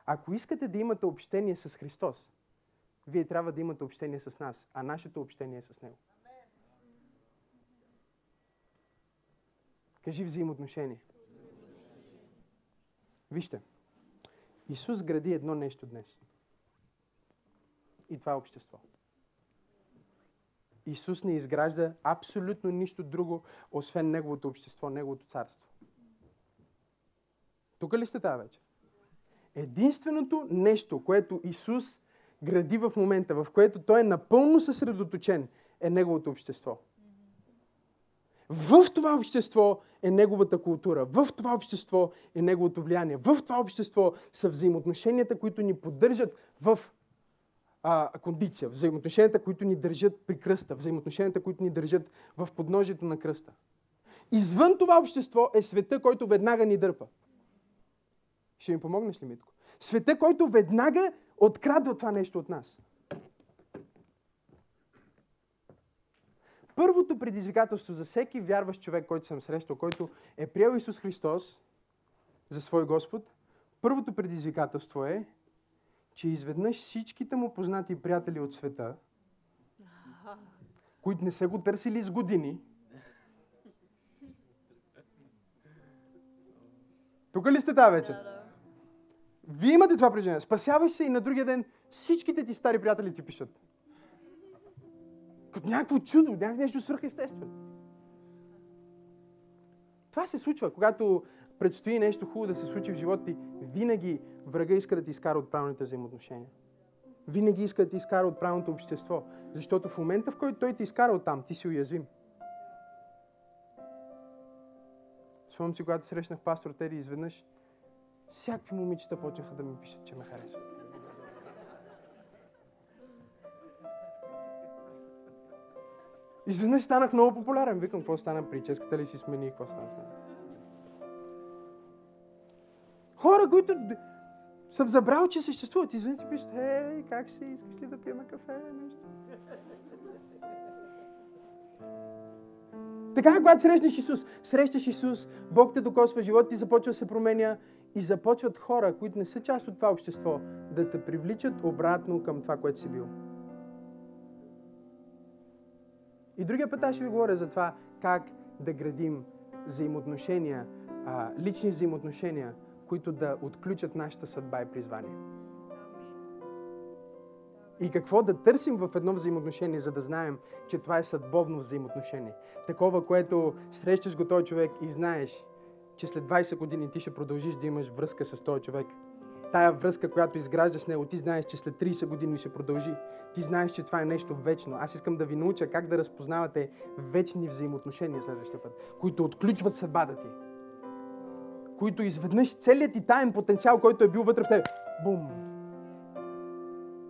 ако искате да имате общение с Христос, вие трябва да имате общение с нас, а нашето общение е с Него. Кажи взаимоотношение. Вижте, Исус гради едно нещо днес. И това е общество. Исус не изгражда абсолютно нищо друго, освен Неговото общество, Неговото царство. Тук ли сте тази вечер? Единственото нещо, което Исус гради в момента, в което Той е напълно съсредоточен, е Неговото общество. В това общество е неговата култура. В това общество е неговото влияние. В това общество са взаимоотношенията, които ни поддържат в а, кондиция. Взаимоотношенията, които ни държат при кръста. Взаимоотношенията, които ни държат в подножието на кръста. Извън това общество е света, който веднага ни дърпа. Ще ми помогнеш ли, Митко? Света, който веднага открадва това нещо от нас. Първото предизвикателство за всеки вярващ човек, който съм срещал, който е приел Исус Христос за свой Господ, първото предизвикателство е, че изведнъж всичките му познати приятели от света, които не са го търсили с години, тук ли сте тази вечер? Вие имате това преживение. Спасявай се и на другия ден всичките ти стари приятели ти пишат. Като някакво чудо, някакво нещо свръхестествено. Това се случва, когато предстои нещо хубаво да се случи в живота ти. Винаги врага иска да ти изкара от правилните взаимоотношения. Винаги иска да ти изкара от правилното общество. Защото в момента, в който той ти изкара от там, ти си уязвим. Спомням си, когато срещнах пастор Тери изведнъж, всякакви момичета почнаха да ми пишат, че ме харесват. Изведнъж станах много популярен. Викам, какво стана? Прическата ли си смени? Какво стана Хора, които съм забрал, че съществуват. Изведнъж ти пишат, ей, как си? Искаш ли да пием кафе? Нещо. Така, когато срещнеш Исус, срещаш Исус, Бог те докосва, живота ти започва да се променя и започват хора, които не са част от това общество, да те привличат обратно към това, което си бил. И другия път аз ще ви говоря за това как да градим взаимоотношения, лични взаимоотношения, които да отключат нашата съдба и призвание. И какво да търсим в едно взаимоотношение, за да знаем, че това е съдбовно взаимоотношение. Такова, което срещаш го този човек и знаеш, че след 20 години ти ще продължиш да имаш връзка с този човек. Тая връзка, която изграждаш с него, ти знаеш, че след 30 години ще продължи. Ти знаеш, че това е нещо вечно. Аз искам да ви науча как да разпознавате вечни взаимоотношения следващия път, които отключват съдбата ти. Които изведнъж целият ти таен потенциал, който е бил вътре в теб, бум,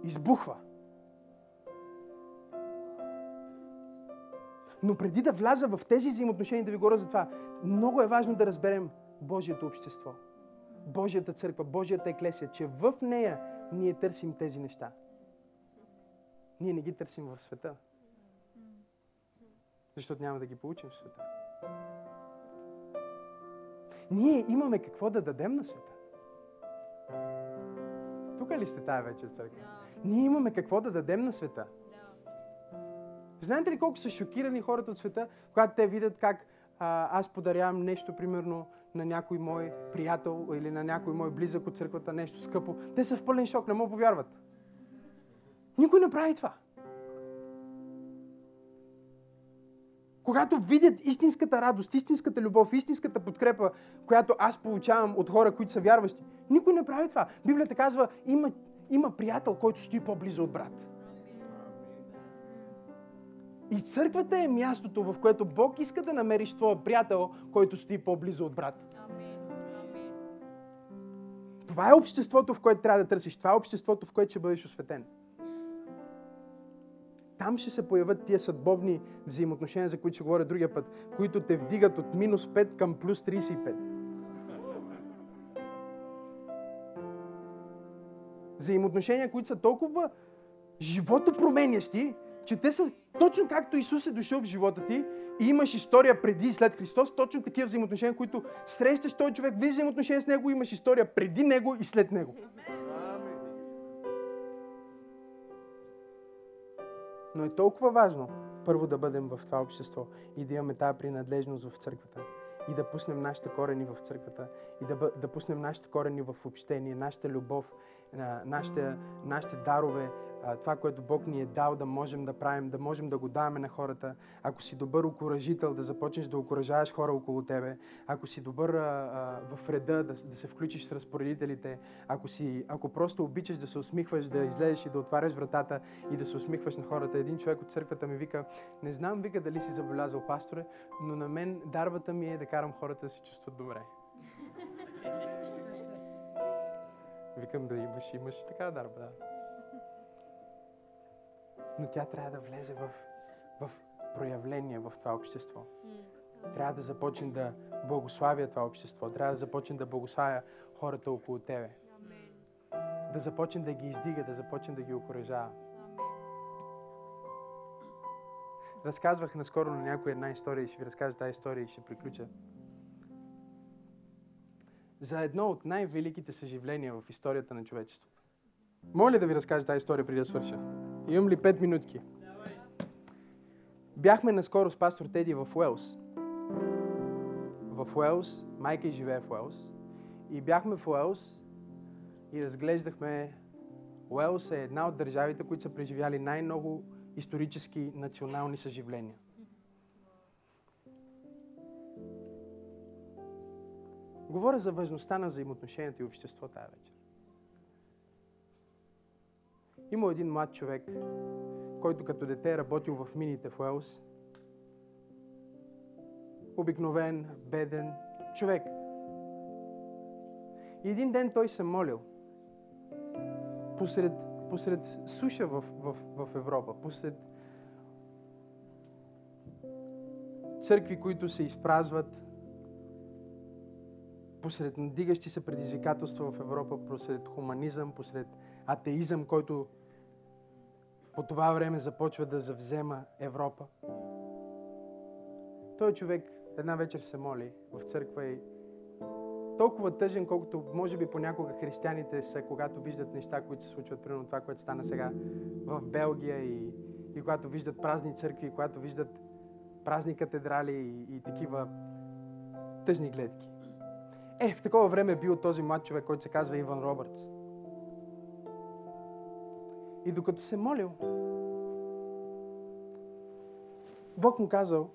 избухва. Но преди да вляза в тези взаимоотношения да ви говоря за това, много е важно да разберем Божието общество. Божията църква, Божията еклесия, че в нея ние търсим тези неща. Ние не ги търсим в света. Защото няма да ги получим в света. Ние имаме какво да дадем на света. Тук ли сте тая вечер, църква? Ние имаме какво да дадем на света. Знаете ли колко са шокирани хората от света, когато те видят как а, аз подарявам нещо, примерно, на някой мой приятел или на някой мой близък от църквата, нещо скъпо. Те са в пълен шок, не могат повярват. Никой не прави това. Когато видят истинската радост, истинската любов, истинската подкрепа, която аз получавам от хора, които са вярващи, никой не прави това. Библията казва, има, има приятел, който стои по-близо от брат. И църквата е мястото, в което Бог иска да намериш твоя приятел, който стои по-близо от брат. Това е обществото, в което трябва да търсиш. Това е обществото, в което ще бъдеш осветен. Там ще се появят тия съдбовни взаимоотношения, за които ще говоря другия път, които те вдигат от минус 5 към плюс 35. Взаимоотношения, които са толкова живото променящи, че те са точно както Исус е дошъл в живота ти и имаш история преди и след Христос, точно такива взаимоотношения, които срещаш този човек, влизаш взаимоотношения с него, имаш история преди него и след него. Но е толкова важно първо да бъдем в това общество и да имаме тази принадлежност в църквата. И да пуснем нашите корени в църквата. И да, да пуснем нашите корени в общение, нашата любов, нашите, нашите дарове, това, което Бог ни е дал да можем да правим, да можем да го даваме на хората. Ако си добър окоръжител, да започнеш да окоръжаваш хора около тебе. Ако си добър а, а, в реда, да, да се включиш с разпоредителите. Ако, си, ако просто обичаш да се усмихваш, да излезеш и да отваряш вратата и да се усмихваш на хората. Един човек от църквата ми вика, не знам, вика дали си забелязал пасторе, но на мен дарбата ми е да карам хората да се чувстват добре. <laughs> Викам да имаш, имаш и така дарба. Да но тя трябва да влезе в, в проявление в това общество. Трябва да започне да благославя това общество. Трябва да започне да благославя хората около тебе. Да започне да ги издига, да започне да ги окоръжава. Разказвах наскоро на някой една история и ще ви разкажа тази история и ще приключа. За едно от най-великите съживления в историята на човечеството. Моля да ви разкажа тази история преди да свърша. Имам ли 5 минутки? Бяхме наскоро с пастор Теди в Уелс. В Уелс, майка и живее в Уелс. И бяхме в Уелс и разглеждахме Уелс е една от държавите, които са преживяли най-много исторически национални съживления. Говоря за важността на взаимоотношенията и общество тази вечер. Има един млад човек, който като дете е работил в мините в Уелс. Обикновен, беден човек. И един ден той се молил. Посред, посред суша в, в, в Европа, посред църкви, които се изпразват, посред надигащи се предизвикателства в Европа, посред хуманизъм, посред атеизъм, който по това време започва да завзема Европа. Той човек една вечер се моли в църква и толкова тъжен, колкото може би понякога християните са, когато виждат неща, които се случват, примерно това, което стана сега в Белгия и, и когато виждат празни църкви, и когато виждат празни катедрали и, и такива тъжни гледки. Е, в такова време е бил този млад човек, който се казва Иван Робъртс. И докато се молил, Бог му казал,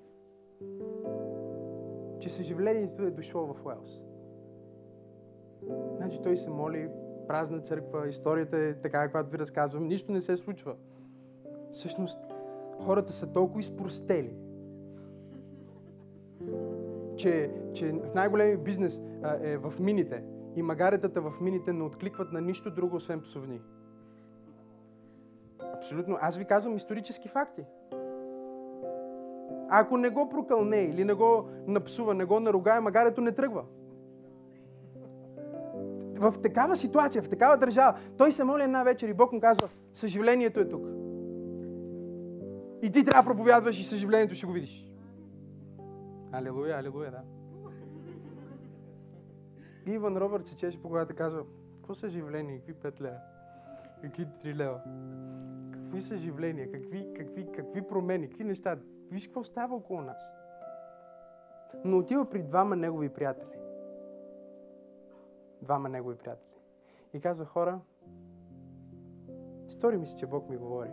че съживлението е дошло в Уелс. Значи той се моли, празна църква, историята е така, каквато ви разказвам, нищо не се случва. Всъщност, хората са толкова изпростели, че, че в най-големи бизнес а, е в мините и магаретата в мините не откликват на нищо друго, освен псовни. Абсолютно. Аз ви казвам исторически факти. А ако не го прокълне или не го напсува, не го наругае, магарето не тръгва. В такава ситуация, в такава държава, той се моли една вечер и Бог му казва, съживлението е тук. И ти трябва да проповядваш и съживлението ще го видиш. Алелуя, алелуя, да. Иван Робърт се чеше по главата и казва, какво съживление, какви 5 лева, какви 3 лева, какви съживления, какви, какви, какви промени, какви неща. Виж какво става около нас. Но отива при двама негови приятели. Двама негови приятели. И казва, хора, стори ми се, че Бог ми говори,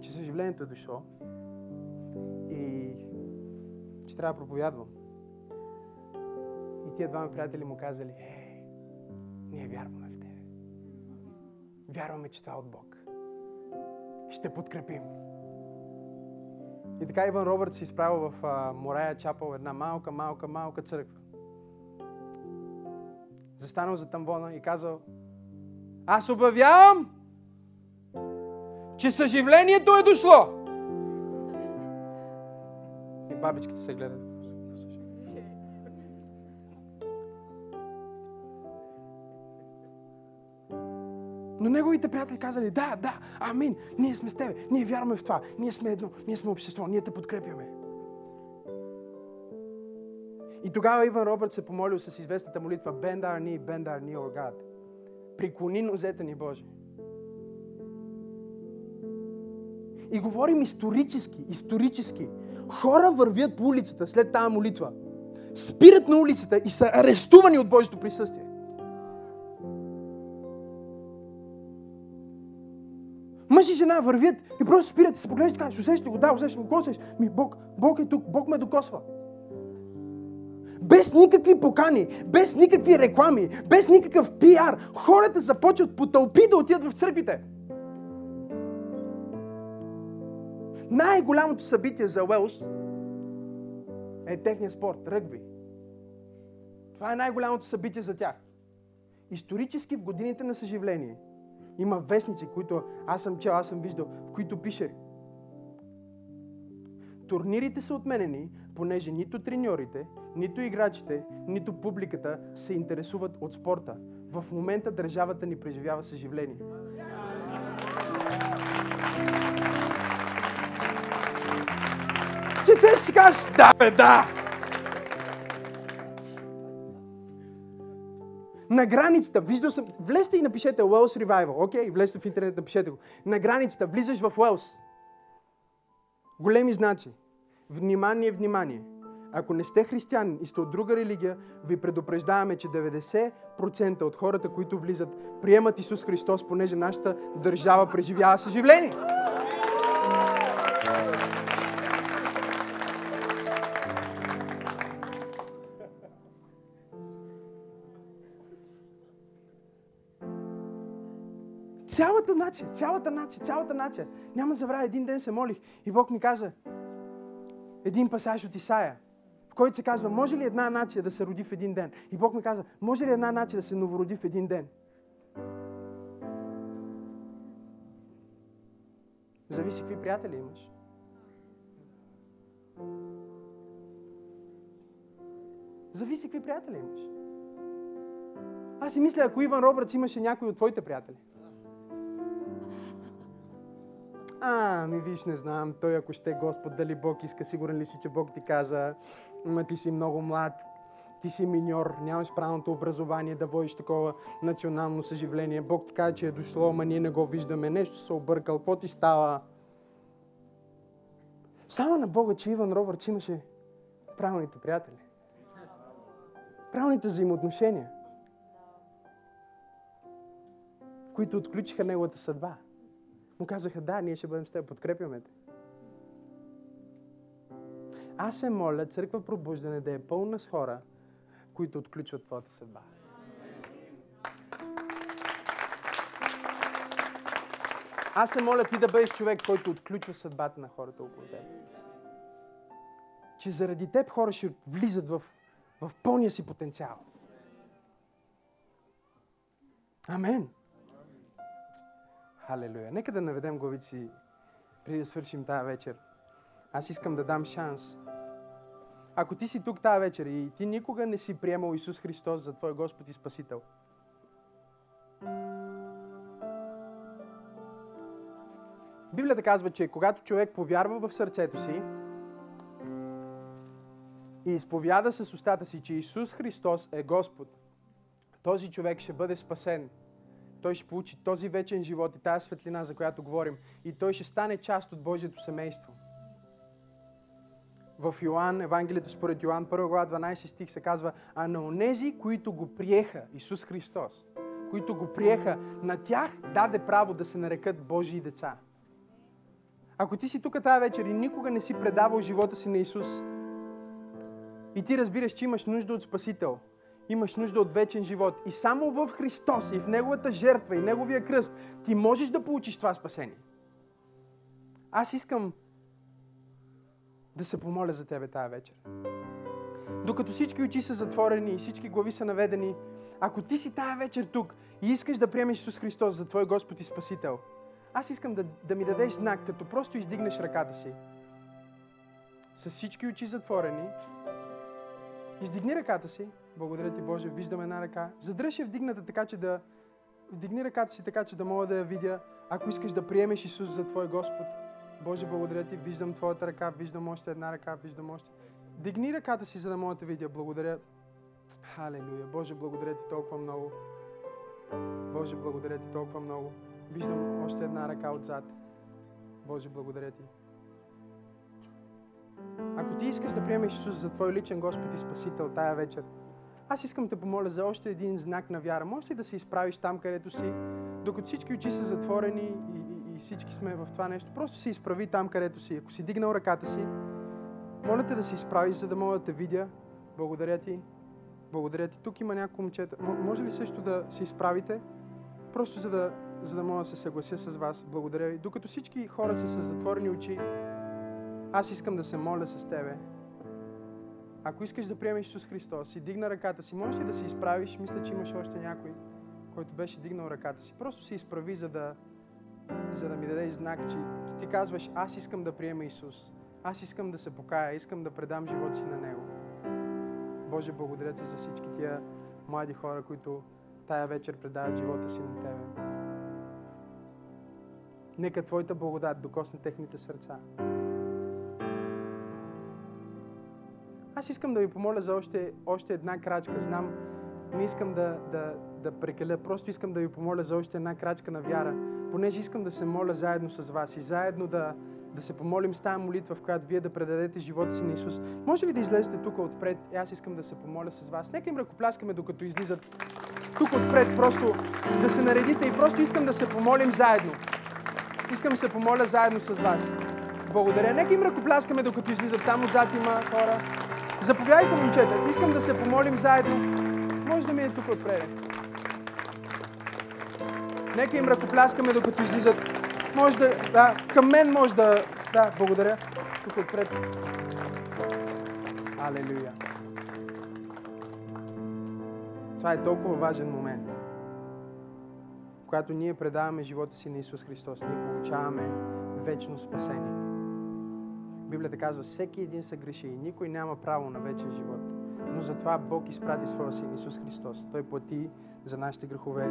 че съживлението е дошло и че трябва да проповядвам. И тия двама приятели му казали, е, ние вярваме в тебе. Вярваме, че това е от Бог. Ще подкрепим. И така Иван Робърт се изправил в Морая Чапъл, една малка, малка, малка църква. Застанал за тамбона и казал, аз обявявам, че съживлението е дошло. Бабичките се гледат. Но неговите приятели казали, да, да, амин, ние сме с тебе, ние вярваме в това, ние сме едно, ние сме общество, ние те подкрепяме. И тогава Иван Робърт се помолил с известната молитва Bend our knee, bend our. Приклони нозете ни, Боже. И говорим исторически, исторически. Хора вървят по улицата след тази молитва. Спират на улицата и са арестувани от Божието присъствие. Мъж и жена вървят и просто спират и се поглеждат и казват, усещате го, да, усещам го, усещаш. Ми, Бог, Бог е тук, Бог ме докосва. Без никакви покани, без никакви реклами, без никакъв пиар, хората започват по тълпи да отидат в църквите. Най-голямото събитие за Уелс е техния спорт, ръгби. Това е най-голямото събитие за тях. Исторически в годините на съживление има вестници, които аз съм чел, аз съм виждал, в които пише Турнирите са отменени, понеже нито треньорите, нито играчите, нито публиката се интересуват от спорта. В момента държавата ни преживява съживление. Четеш си кажеш, да бе, да! На границата, виждал съм, влезте и напишете Wells Revival, окей, okay? влезте в интернет, напишете го. На границата, влизаш в Уелс. Големи знаци. Внимание, внимание. Ако не сте християни и сте от друга религия, ви предупреждаваме, че 90% от хората, които влизат, приемат Исус Христос, понеже нашата държава преживява съживление. Цялата нация, цялата нация, цялата нация. Няма да забравя, един ден се молих и Бог ми каза един пасаж от Исаия, в който се казва, може ли една нация да се роди в един ден? И Бог ми каза, може ли една нация да се новороди в един ден? Зависи какви приятели имаш. Зависи какви приятели имаш. Аз си мисля, ако Иван Робъртс имаше някой от твоите приятели. А, ми виж, не знам, той ако ще Господ, дали Бог иска, сигурен ли си, че Бог ти каза, ма ти си много млад, ти си миньор, нямаш правилното образование да водиш такова национално съживление. Бог ти каза, че е дошло, ама ние не го виждаме, нещо се объркал, какво ти става? Само на Бога, че Иван Робъртс имаше правилните приятели. Правилните взаимоотношения, които отключиха неговата съдба му казаха, да, ние ще бъдем с теб, подкрепяме те. Аз се моля църква пробуждане да е пълна с хора, които отключват твоята съдба. Аз се моля ти да бъдеш човек, който отключва съдбата на хората около теб. Че заради теб хора ще влизат в, в пълния си потенциал. Амен. Халелуя. Нека да наведем главици преди да свършим тази вечер. Аз искам да дам шанс. Ако ти си тук тази вечер и ти никога не си приемал Исус Христос за Твой Господ и Спасител, Библията казва, че когато човек повярва в сърцето си и изповяда с устата си, че Исус Христос е Господ, този човек ще бъде спасен. Той ще получи този вечен живот и тази светлина, за която говорим. И той ще стане част от Божието семейство. В Йоан, Евангелието според Йоан, 1 глава 12 стих се казва, а на онези, които го приеха, Исус Христос, които го приеха, на тях даде право да се нарекат Божии деца. Ако ти си тук тази вечер и никога не си предавал живота си на Исус, и ти разбираш, че имаш нужда от Спасител, имаш нужда от вечен живот и само в Христос и в Неговата жертва и Неговия кръст ти можеш да получиш това спасение. Аз искам да се помоля за тебе тази вечер. Докато всички очи са затворени и всички глави са наведени, ако ти си тази вечер тук и искаш да приемеш Исус Христос за Твой Господ и Спасител, аз искам да, да ми дадеш знак, като просто издигнеш ръката си. С всички очи затворени, издигни ръката си. Благодаря ти, Боже, виждам една ръка. Задръж я вдигната така, че да... Вдигни ръката си така, че да мога да я видя. Ако искаш да приемеш Исус за Твой Господ, Боже, благодаря ти, виждам Твоята ръка, виждам още една ръка, виждам още. Дигни ръката си, за да мога да видя. Благодаря. Халелуя. Боже, благодаря ти толкова много. Боже, благодаря ти толкова много. Виждам още една ръка отзад. Боже, благодаря ти. Ако ти искаш да приемеш Исус за Твой личен Господ и Спасител тая вечер, аз искам да помоля за още един знак на вяра. Можеш ли да се изправиш там, където си, докато всички очи са затворени и, и, и всички сме в това нещо? Просто се изправи там, където си. Ако си дигнал ръката си, моля те да се изправиш, за да мога да те видя. Благодаря ти. Благодаря ти. Тук има няколко момчета. Може ли също да се изправите? Просто за да, за да мога да се съглася с вас. Благодаря ви. Докато всички хора са с затворени очи, аз искам да се моля с тебе. Ако искаш да приемеш Исус Христос и дигна ръката си, можеш ли да се изправиш? Мисля, че имаш още някой, който беше дигнал ръката си. Просто се изправи, за да, за да ми даде знак, че ти казваш, аз искам да приема Исус. Аз искам да се покая, искам да предам живота си на Него. Боже, благодаря ти за всички тия млади хора, които тая вечер предават живота си на Тебе. Нека Твоята благодат докосне техните сърца. Аз искам да ви помоля за още, още една крачка. Знам, не искам да, да, да прекаля, просто искам да ви помоля за още една крачка на вяра, понеже искам да се моля заедно с вас и заедно да, да се помолим с тази молитва, в която вие да предадете живота си на Исус. Може ли да излезете тук отпред? И аз искам да се помоля с вас. Нека им ръкопляскаме, докато излизат тук отпред, просто да се наредите и просто искам да се помолим заедно. Искам да се помоля заедно с вас. Благодаря. Нека им ръкопляскаме, докато излизат. Там отзад има хора. Заповядайте, момчета. Искам да се помолим заедно. Може да ми е тук отпред. Нека им ръкопляскаме, докато излизат. Може да, да, към мен може да, да, благодаря. Тук отпред. Алелуя. Това е толкова важен момент. Когато ние предаваме живота си на Исус Христос, ние получаваме вечно спасение. Библията казва, всеки един се греши и никой няма право на вечен живот. Но затова Бог изпрати своя син Исус Христос. Той плати за нашите грехове,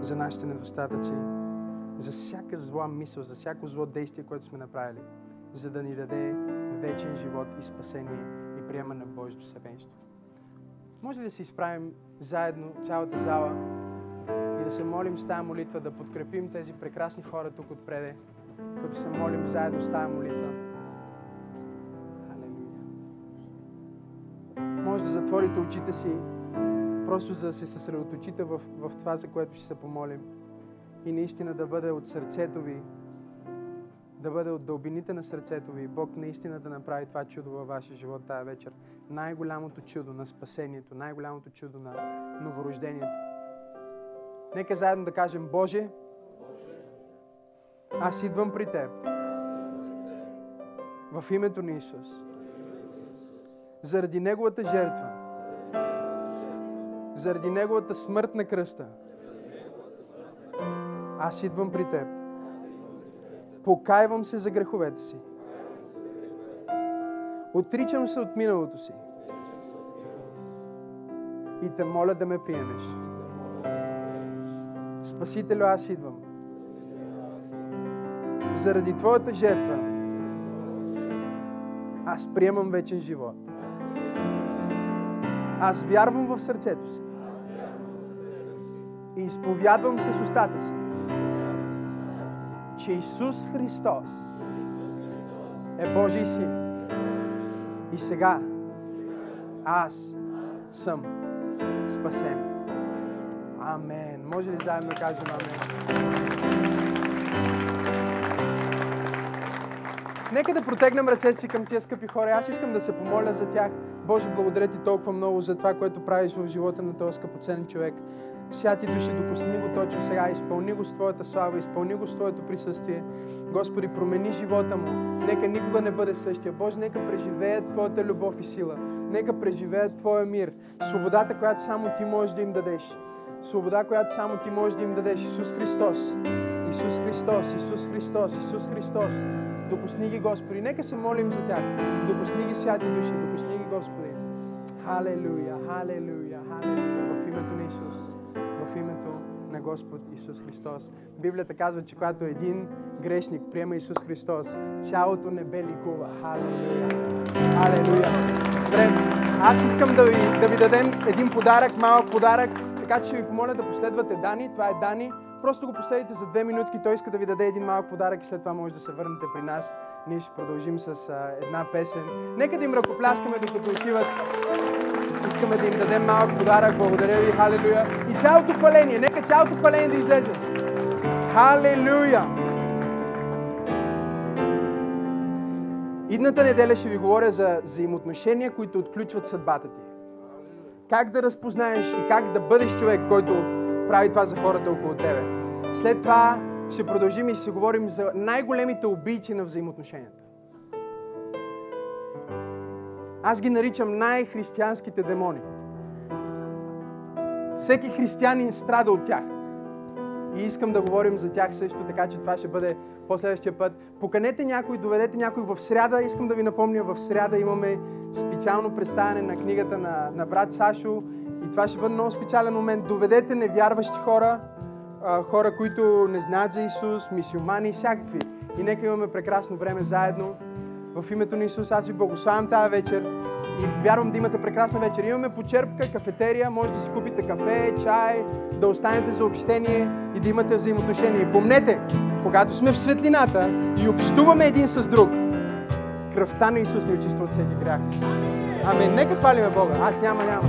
за нашите недостатъци, за всяка зла мисъл, за всяко зло действие, което сме направили, за да ни даде вечен живот и спасение и приема на Божието съвенство. Може ли да се изправим заедно, цялата зала, и да се молим с тази молитва, да подкрепим тези прекрасни хора тук отпреде, като се молим заедно с тази молитва. Халелуя. Може да затворите очите си, просто за да се съсредоточите в, в това, за което ще се помолим. И наистина да бъде от сърцето ви, да бъде от дълбините на сърцето ви, Бог наистина да направи това чудо във вашия живот тази вечер. Най-голямото чудо на спасението, най-голямото чудо на новорождението. Нека заедно да кажем, Боже, аз идвам при Теб. В името на Исус. Заради Неговата жертва. Заради Неговата смърт на кръста. Аз идвам при Теб. Покайвам се за греховете си. Отричам се от миналото си. И те моля да ме приемеш. Спасителю, аз идвам. Заради Твоята жертва, аз приемам вечен живот. Аз вярвам в сърцето си. И изповядвам с устата си, че Исус Христос е Божий син. И сега аз съм спасен. Амен. Може ли заедно да кажем амен? Нека да протегнем ръцете си към тия скъпи хора. Аз искам да се помоля за тях. Боже, благодаря ти толкова много за това, което правиш в живота на този скъпоценен човек. Святи души, докосни го точно сега, изпълни го с Твоята слава, изпълни го с Твоето присъствие. Господи, промени живота му. Нека никога не бъде същия. Боже, нека преживее Твоята любов и сила. Нека преживее Твоя мир. Свободата, която само Ти можеш да им дадеш. Свобода, която само Ти можеш да им дадеш. Исус Христос. Исус Христос, Исус Христос, Исус Христос. Докосни ги, Господи. Нека се молим за тях. Докосни ги, святи души. Докосни ги, Господи. Халелуя, халелуя, халелуя. В името на Исус. В името на Господ Исус Христос. Библията казва, че когато един грешник приема Исус Христос, цялото небе ликува. Халелуя. Халелуя. Добре, аз искам да ви, да ви дадем един подарък, малък подарък, така че ви помоля да последвате Дани. Това е Дани. Просто го последите за две минутки. Той иска да ви даде един малък подарък и след това може да се върнете при нас. Ние ще продължим с а, една песен. Нека да им ръкопляскаме докато отиват. Искаме да им дадем малък подарък. Благодаря ви. Халелуя. И цялото хваление. Нека цялото хваление да излезе. Халелуя. Идната неделя ще ви говоря за взаимоотношения, които отключват съдбата ти. Как да разпознаеш и как да бъдеш човек, който прави това за хората около тебе. След това ще продължим и ще говорим за най-големите убийци на взаимоотношенията. Аз ги наричам най-християнските демони. Всеки християнин страда от тях. И искам да говорим за тях също, така че това ще бъде последващия път. Поканете някой, доведете някой в сряда. Искам да ви напомня, в сряда имаме специално представяне на книгата на, на брат Сашо. И това ще бъде много специален момент. Доведете невярващи хора, хора, които не знаят за Исус, мисиомани, всякакви. И нека имаме прекрасно време заедно. В името на Исус аз ви благославям тази вечер и вярвам да имате прекрасна вечер. Имаме почерпка, кафетерия, може да си купите кафе, чай, да останете за общение и да имате взаимоотношения. И помнете, когато сме в светлината и общуваме един с друг, кръвта на Исус ни очиства от всеки грях. Амин. Нека хвалиме Бога. Аз няма, няма.